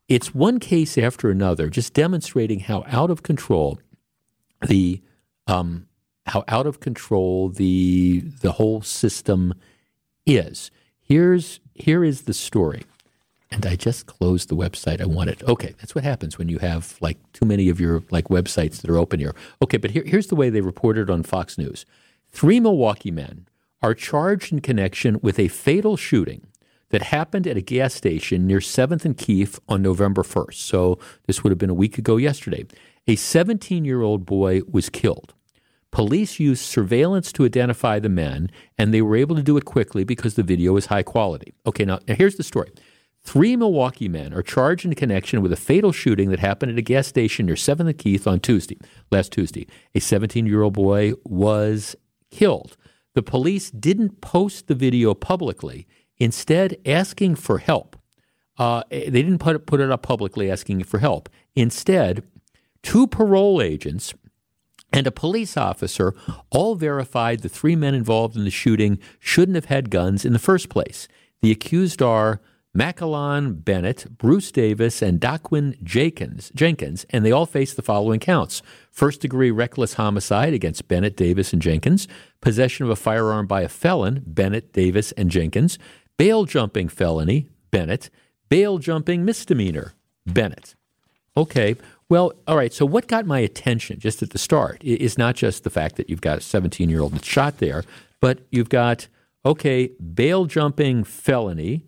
it's one case after another, just demonstrating how out of control the um, how out of control the the whole system is. Here's here is the story and I just closed the website I wanted. Okay, that's what happens when you have like too many of your like websites that are open here. Okay, but here, here's the way they reported on Fox News: three Milwaukee men are charged in connection with a fatal shooting that happened at a gas station near 7th and Keefe on November 1st. So this would have been a week ago yesterday. A 17 year old boy was killed. Police used surveillance to identify the men, and they were able to do it quickly because the video is high quality. Okay, now, now here's the story. Three Milwaukee men are charged in connection with a fatal shooting that happened at a gas station near 7th and Keefe on Tuesday, last Tuesday. A 17 year old boy was killed. The police didn't post the video publicly, instead, asking for help. Uh, they didn't put it, put it up publicly asking for help. Instead, two parole agents and a police officer all verified the three men involved in the shooting shouldn't have had guns in the first place. The accused are Macallan Bennett, Bruce Davis, and Daquin Jenkins, Jenkins, and they all face the following counts. First degree reckless homicide against Bennett, Davis, and Jenkins, possession of a firearm by a felon, Bennett, Davis, and Jenkins, bail jumping felony, Bennett, bail jumping misdemeanor, Bennett. Okay, well, all right, so what got my attention just at the start is not just the fact that you've got a 17 year old that's shot there, but you've got, okay, bail jumping felony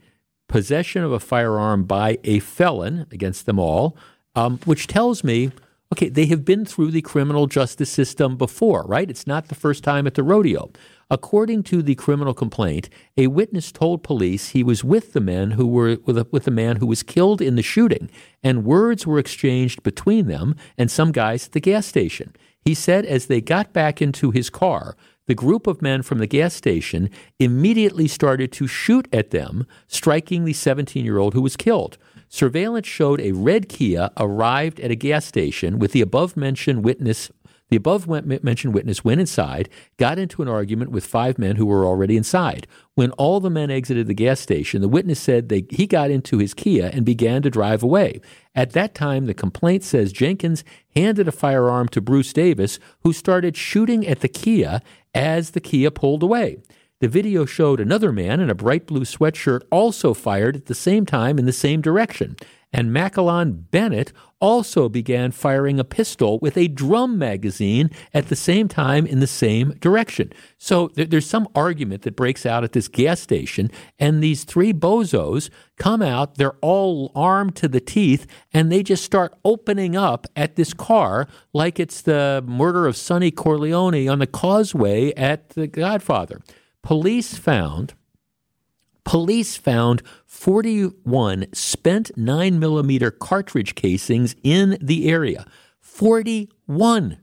possession of a firearm by a felon against them all, um, which tells me, okay, they have been through the criminal justice system before, right? It's not the first time at the rodeo. According to the criminal complaint, a witness told police he was with the men who were with, a, with the man who was killed in the shooting, and words were exchanged between them and some guys at the gas station. He said as they got back into his car, the group of men from the gas station immediately started to shoot at them, striking the 17 year old who was killed. Surveillance showed a red Kia arrived at a gas station with the above mentioned witness the above mentioned witness went inside, got into an argument with five men who were already inside. When all the men exited the gas station, the witness said they, he got into his Kia and began to drive away. At that time, the complaint says Jenkins handed a firearm to Bruce Davis, who started shooting at the Kia as the Kia pulled away. The video showed another man in a bright blue sweatshirt also fired at the same time in the same direction. And Macalon Bennett also began firing a pistol with a drum magazine at the same time in the same direction. So there's some argument that breaks out at this gas station, and these three bozos come out. They're all armed to the teeth, and they just start opening up at this car like it's the murder of Sonny Corleone on the causeway at The Godfather. Police found Police found 41 spent 9 millimeter cartridge casings in the area. 41.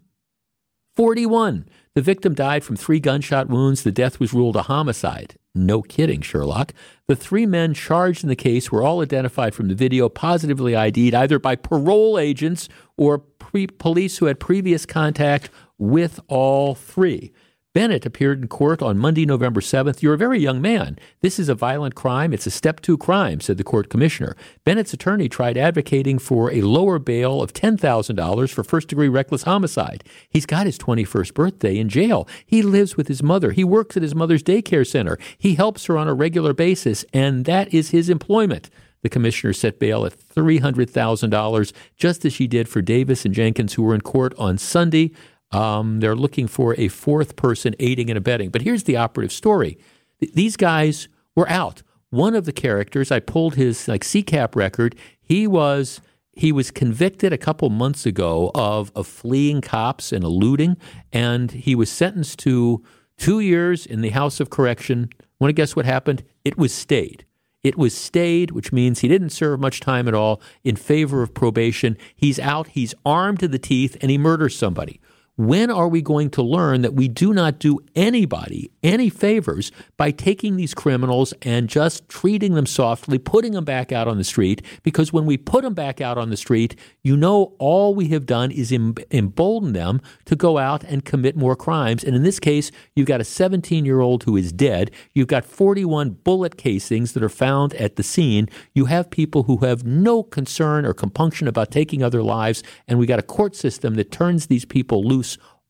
41. The victim died from three gunshot wounds. The death was ruled a homicide. No kidding, Sherlock. The three men charged in the case were all identified from the video, positively ID'd either by parole agents or pre- police who had previous contact with all three. Bennett appeared in court on Monday, November 7th. You're a very young man. This is a violent crime. It's a step two crime, said the court commissioner. Bennett's attorney tried advocating for a lower bail of $10,000 for first degree reckless homicide. He's got his 21st birthday in jail. He lives with his mother. He works at his mother's daycare center. He helps her on a regular basis, and that is his employment. The commissioner set bail at $300,000, just as she did for Davis and Jenkins, who were in court on Sunday. Um, they're looking for a fourth person aiding and abetting. But here's the operative story: these guys were out. One of the characters, I pulled his like CCAP record. He was he was convicted a couple months ago of of fleeing cops and eluding, and he was sentenced to two years in the House of Correction. Want to guess what happened? It was stayed. It was stayed, which means he didn't serve much time at all in favor of probation. He's out, he's armed to the teeth, and he murders somebody. When are we going to learn that we do not do anybody any favors by taking these criminals and just treating them softly, putting them back out on the street? Because when we put them back out on the street, you know all we have done is embolden them to go out and commit more crimes. And in this case, you've got a 17 year old who is dead. You've got 41 bullet casings that are found at the scene. You have people who have no concern or compunction about taking other lives. And we got a court system that turns these people loose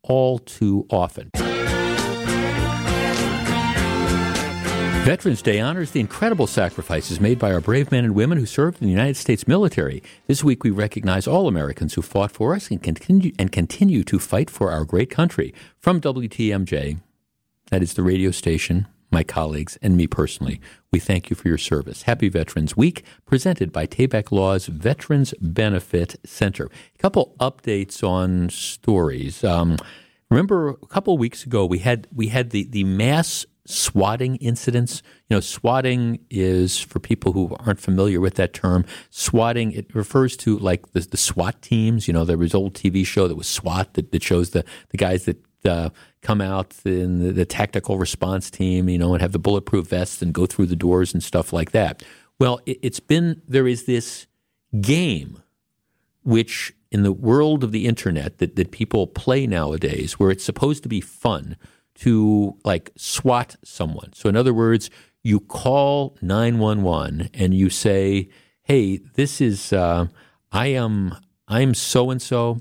all too often. Veterans Day honors the incredible sacrifices made by our brave men and women who served in the United States military. This week we recognize all Americans who fought for us and continue, and continue to fight for our great country. From WTMJ, that is the radio station, my colleagues, and me personally, we thank you for your service. Happy Veterans Week, presented by Tabak Law's Veterans Benefit Center. A couple updates on stories. Um, remember, a couple weeks ago, we had we had the the mass swatting incidents. You know, swatting is for people who aren't familiar with that term. Swatting it refers to like the, the SWAT teams. You know, there was old TV show that was SWAT that, that shows the the guys that uh, come out in the, the, tactical response team, you know, and have the bulletproof vests and go through the doors and stuff like that. Well, it, it's been there is this game, which in the world of the internet that that people play nowadays, where it's supposed to be fun to like swat someone. So, in other words, you call nine one one and you say, "Hey, this is uh, I am I'm so and so."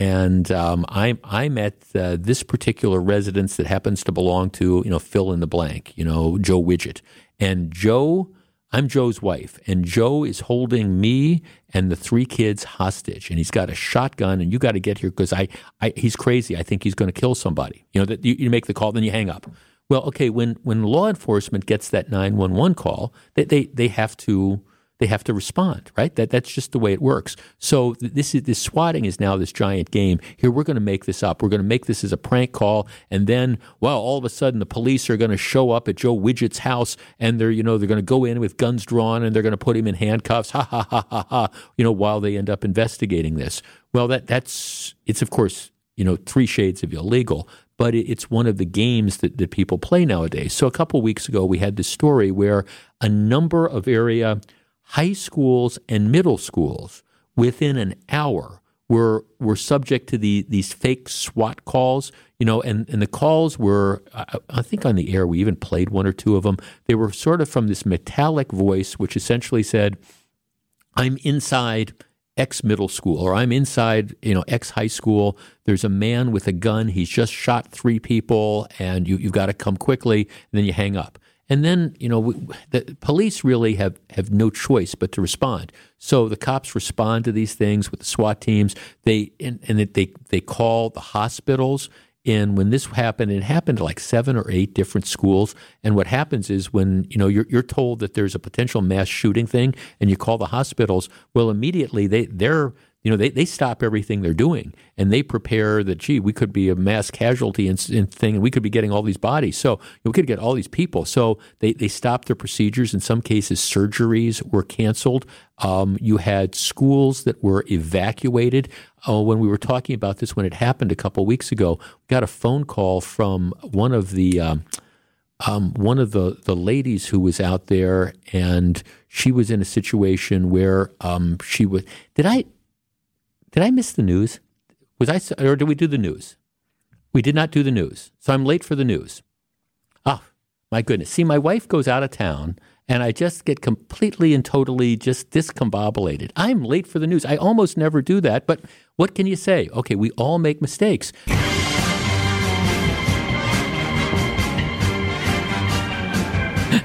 And um, I'm I'm at uh, this particular residence that happens to belong to you know fill in the blank, you know Joe Widget, and Joe. I'm Joe's wife, and Joe is holding me and the three kids hostage, and he's got a shotgun, and you got to get here because I, I, he's crazy. I think he's going to kill somebody. You know that you, you make the call, then you hang up. Well, okay, when when law enforcement gets that nine one one call, they, they they have to they have to respond, right? That that's just the way it works. So this is this swatting is now this giant game. Here we're going to make this up. We're going to make this as a prank call, and then well, all of a sudden the police are going to show up at Joe Widget's house, and they're you know they're going to go in with guns drawn, and they're going to put him in handcuffs. Ha ha ha ha ha. You know while they end up investigating this. Well, that that's it's of course you know three shades of illegal, but it's one of the games that, that people play nowadays. So a couple weeks ago, we had this story where a number of area high schools and middle schools within an hour were were subject to the these fake SWAT calls, you know, and, and the calls were I, I think on the air we even played one or two of them. They were sort of from this metallic voice, which essentially said, "I'm inside X middle school, or I'm inside, you know, X high school. There's a man with a gun. He's just shot three people, and you, you've got to come quickly. And then you hang up. And then, you know, we, the police really have, have no choice but to respond. So the cops respond to these things with the SWAT teams. They and, and they they call the hospitals. And when this happened, it happened to like seven or eight different schools. And what happens is when you know you're, you're told that there's a potential mass shooting thing, and you call the hospitals, well, immediately they they're you know, they, they stop everything they're doing and they prepare that, gee, we could be a mass casualty and, thing, and we could be getting all these bodies. So we could get all these people. So they, they stopped their procedures. In some cases, surgeries were canceled. Um, you had schools that were evacuated. Uh, when we were talking about this, when it happened a couple weeks ago, we got a phone call from one of the. Um, um, one of the, the ladies who was out there, and she was in a situation where um, she was. Did I did I miss the news? Was I or did we do the news? We did not do the news, so I'm late for the news. Oh, my goodness! See, my wife goes out of town, and I just get completely and totally just discombobulated. I'm late for the news. I almost never do that, but what can you say? Okay, we all make mistakes.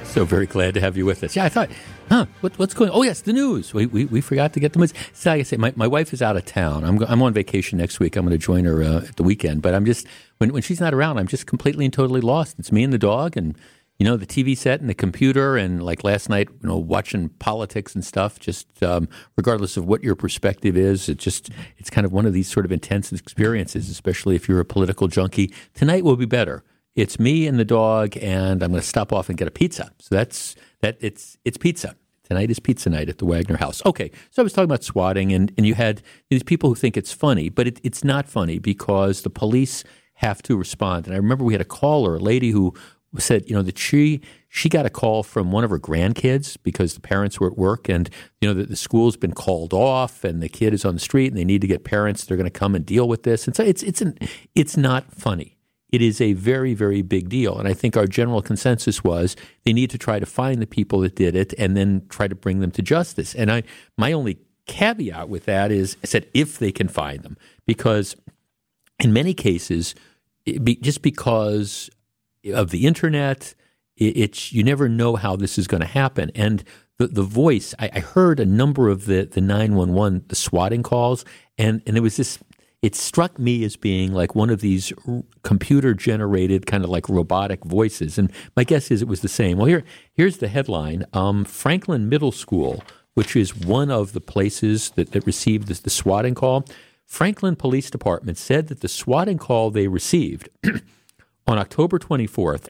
so very glad to have you with us. Yeah, I thought huh, what, what's going on? Oh, yes, the news. We, we, we forgot to get the news. So, like I say, my, my wife is out of town. I'm, I'm on vacation next week. I'm going to join her uh, at the weekend. But I'm just, when, when she's not around, I'm just completely and totally lost. It's me and the dog and, you know, the TV set and the computer. And like last night, you know, watching politics and stuff, just um, regardless of what your perspective is, it just, it's kind of one of these sort of intense experiences, especially if you're a political junkie. Tonight will be better. It's me and the dog, and I'm going to stop off and get a pizza. So that's that it's it's pizza. Tonight is pizza night at the Wagner House. Okay, so I was talking about swatting, and, and you had these people who think it's funny, but it, it's not funny because the police have to respond. And I remember we had a caller, a lady who said, you know, that she she got a call from one of her grandkids because the parents were at work, and you know that the school's been called off, and the kid is on the street, and they need to get parents. They're going to come and deal with this, and so it's it's an it's not funny it is a very, very big deal. And I think our general consensus was they need to try to find the people that did it and then try to bring them to justice. And I, my only caveat with that is, I said if they can find them, because in many cases, be, just because of the internet, it, it's you never know how this is going to happen. And the the voice, I, I heard a number of the the nine one one the swatting calls, and and it was this it struck me as being like one of these computer generated kind of like robotic voices. And my guess is it was the same. Well, here, here's the headline um, Franklin Middle School, which is one of the places that, that received the, the swatting call. Franklin Police Department said that the swatting call they received on October 24th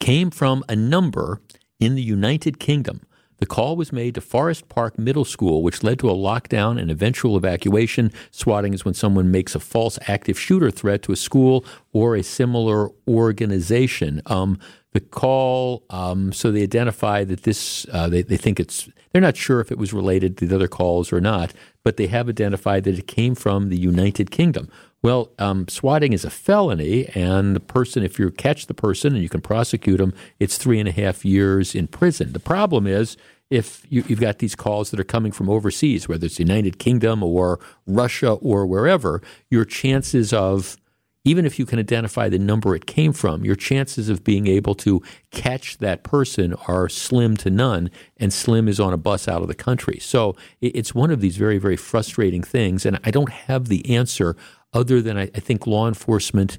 came from a number in the United Kingdom the call was made to Forest Park Middle School, which led to a lockdown and eventual evacuation. Swatting is when someone makes a false active shooter threat to a school or a similar organization. Um, the call, um, so they identify that this, uh, they, they think it's, they're not sure if it was related to the other calls or not, but they have identified that it came from the United Kingdom. Well, um, swatting is a felony, and the person, if you catch the person and you can prosecute them, it's three and a half years in prison. The problem is if you, have got these calls that are coming from overseas, whether it's the United Kingdom or Russia or wherever, your chances of even if you can identify the number it came from, your chances of being able to catch that person are slim to none, and slim is on a bus out of the country. So it's one of these very, very frustrating things, and I don't have the answer other than I, I think law enforcement.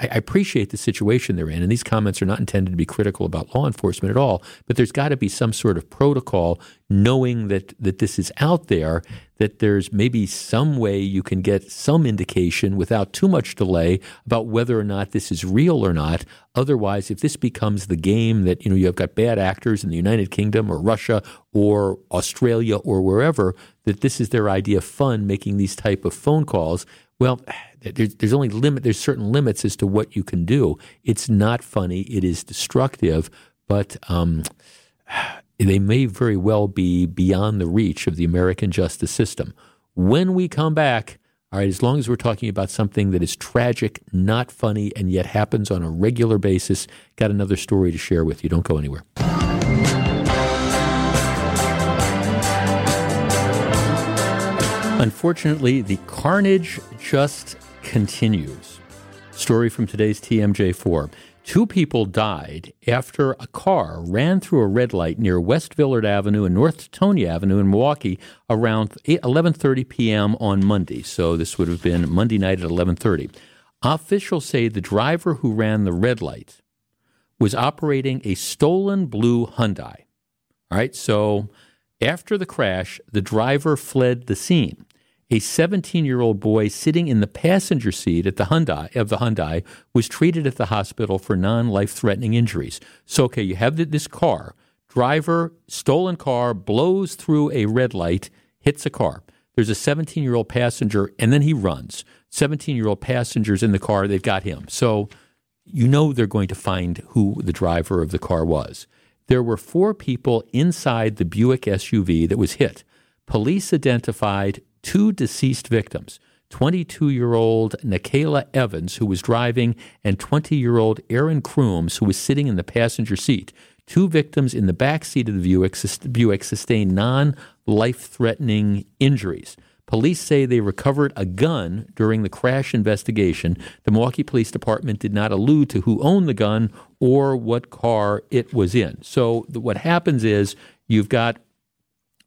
I, appreciate the situation they're in, and these comments are not intended to be critical about law enforcement at all. But there's got to be some sort of protocol, knowing that that this is out there, that there's maybe some way you can get some indication without too much delay about whether or not this is real or not. Otherwise, if this becomes the game that you know you've got bad actors in the United Kingdom or Russia or Australia or wherever, that this is their idea of fun making these type of phone calls. Well, there's, there's only limit. There's certain limits as to what you can do. It's not funny. It is destructive, but um, they may very well be beyond the reach of the American justice system. When we come back, all right, as long as we're talking about something that is tragic, not funny, and yet happens on a regular basis, got another story to share with you. Don't go anywhere. Unfortunately, the carnage just continues. Story from today's TMJ4. Two people died after a car ran through a red light near West Villard Avenue and North Teutonia Avenue in Milwaukee around 11:30 p.m. on Monday. So this would have been Monday night at 11:30. Officials say the driver who ran the red light was operating a stolen blue Hyundai. All right, so after the crash, the driver fled the scene a 17 year old boy sitting in the passenger seat at the Hyundai of the Hyundai was treated at the hospital for non life threatening injuries. So, okay, you have this car, driver, stolen car, blows through a red light, hits a car. There's a 17 year old passenger, and then he runs. 17 year old passengers in the car, they've got him. So, you know they're going to find who the driver of the car was. There were four people inside the Buick SUV that was hit. Police identified two deceased victims 22 year old Nikayla Evans, who was driving, and 20 year old Aaron Crooms, who was sitting in the passenger seat. Two victims in the back seat of the Buick, Buick sustained non life threatening injuries. Police say they recovered a gun during the crash investigation. The Milwaukee Police Department did not allude to who owned the gun or what car it was in. So, what happens is you've got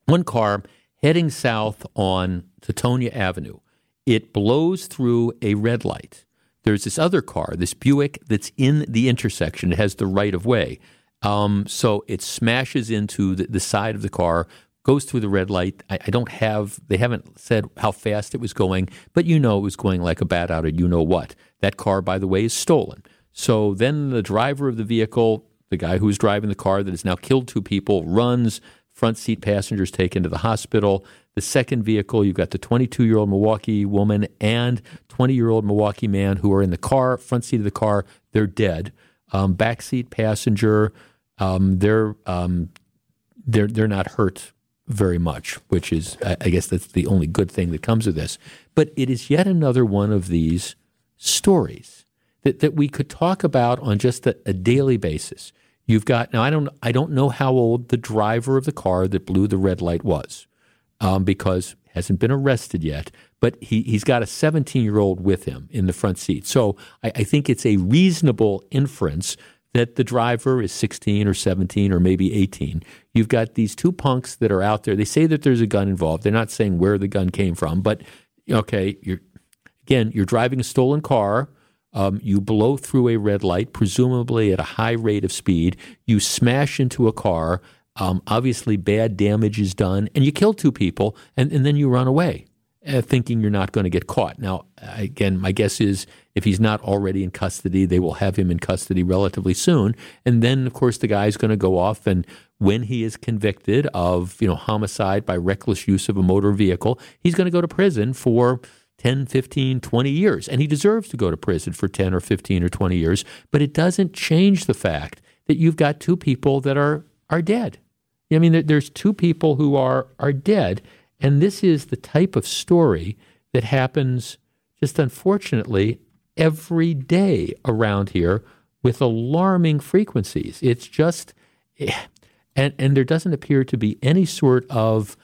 one car heading south on Teutonia Avenue. It blows through a red light. There's this other car, this Buick, that's in the intersection. It has the right of way. Um, so it smashes into the, the, side of the car, goes through the red light. I, I, don't have, they haven't said how fast it was going, but you know it was going like a bat out of you know what. That car, by the way, is stolen. So then the driver of the vehicle, the guy who was driving the car that has now killed two people, runs, front seat passengers taken to the hospital. The second vehicle, you've got the 22 year old Milwaukee woman and 20 year old Milwaukee man who are in the car, front seat of the car. They're dead. Um, backseat passenger, um, they're um, they're they're not hurt very much, which is I, I guess that's the only good thing that comes of this. But it is yet another one of these stories that, that we could talk about on just a, a daily basis. You've got now. I don't. I don't know how old the driver of the car that blew the red light was, um, because hasn't been arrested yet. But he he's got a 17 year old with him in the front seat. So I, I think it's a reasonable inference that the driver is 16 or 17 or maybe 18. You've got these two punks that are out there. They say that there's a gun involved. They're not saying where the gun came from, but okay, you're again, you're driving a stolen car. Um, you blow through a red light, presumably at a high rate of speed. You smash into a car. Um, obviously, bad damage is done, and you kill two people, and, and then you run away, uh, thinking you're not going to get caught. Now, again, my guess is if he's not already in custody, they will have him in custody relatively soon, and then, of course, the guy's going to go off and when he is convicted of you know homicide by reckless use of a motor vehicle, he's going to go to prison for 10, 15, 20 years. And he deserves to go to prison for 10 or 15 or 20 years. But it doesn't change the fact that you've got two people that are, are dead. I mean, there's two people who are, are dead. And this is the type of story that happens, just unfortunately, every day around here with alarming frequencies. It's just, eh, and, and there doesn't appear to be any sort of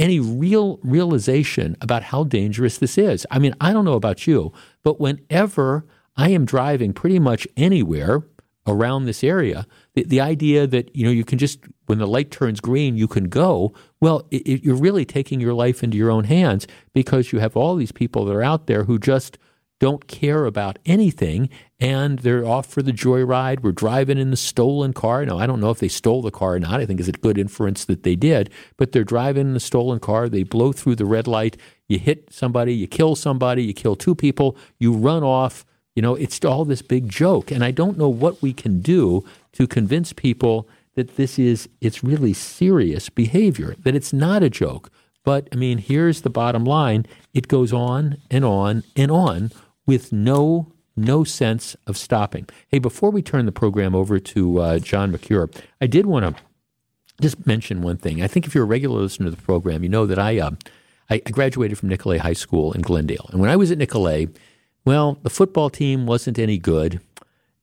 any real realization about how dangerous this is. I mean, I don't know about you, but whenever I am driving pretty much anywhere around this area, the, the idea that you know you can just when the light turns green you can go, well, it, it, you're really taking your life into your own hands because you have all these people that are out there who just don't care about anything and they're off for the joyride. We're driving in the stolen car. Now, I don't know if they stole the car or not. I think it's a good inference that they did, but they're driving in the stolen car. They blow through the red light. You hit somebody, you kill somebody, you kill two people, you run off. You know, it's all this big joke. And I don't know what we can do to convince people that this is, it's really serious behavior, that it's not a joke. But I mean, here's the bottom line it goes on and on and on with no no sense of stopping. Hey, before we turn the program over to uh, John Mercure, I did want to just mention one thing. I think if you're a regular listener to the program, you know that I uh, I graduated from Nicolet High School in Glendale, and when I was at Nicolet, well, the football team wasn't any good,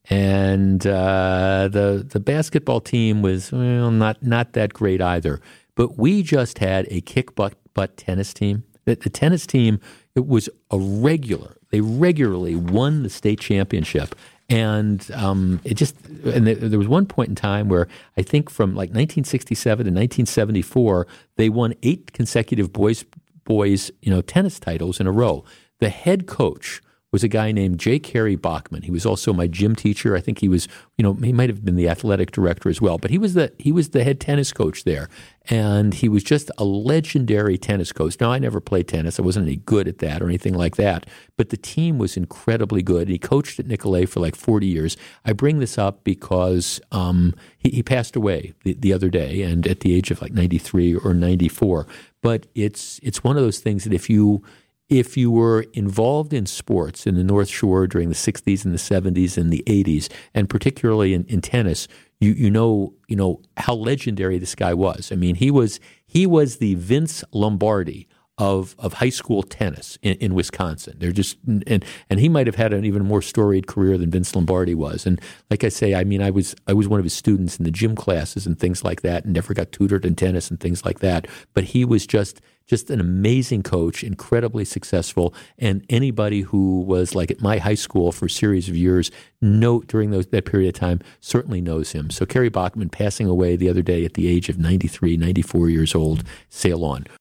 and uh, the the basketball team was well not not that great either. But we just had a kick butt butt tennis team that the tennis team it was a regular. They regularly won the state championship, and um, it just and there was one point in time where I think from like 1967 to 1974 they won eight consecutive boys boys you know tennis titles in a row. The head coach was a guy named J. Kerry Bachman. He was also my gym teacher. I think he was, you know, he might have been the athletic director as well. But he was the he was the head tennis coach there, and he was just a legendary tennis coach. Now I never played tennis; I wasn't any good at that or anything like that. But the team was incredibly good. He coached at Nicolet for like forty years. I bring this up because um, he, he, passed away the, the other day, and at the age of like ninety three or ninety four. But it's it's one of those things that if you if you were involved in sports in the North Shore during the 60s and the 70s and the 80s, and particularly in, in tennis, you, you know you know how legendary this guy was. I mean, he was he was the Vince Lombardi of of high school tennis in, in Wisconsin. They're just and and he might have had an even more storied career than Vince Lombardi was. And like I say, I mean, I was I was one of his students in the gym classes and things like that, and never got tutored in tennis and things like that. But he was just just an amazing coach, incredibly successful. And anybody who was like at my high school for a series of years, know during those, that period of time, certainly knows him. So Kerry Bachman passing away the other day at the age of 93, 94 years old. Sail on.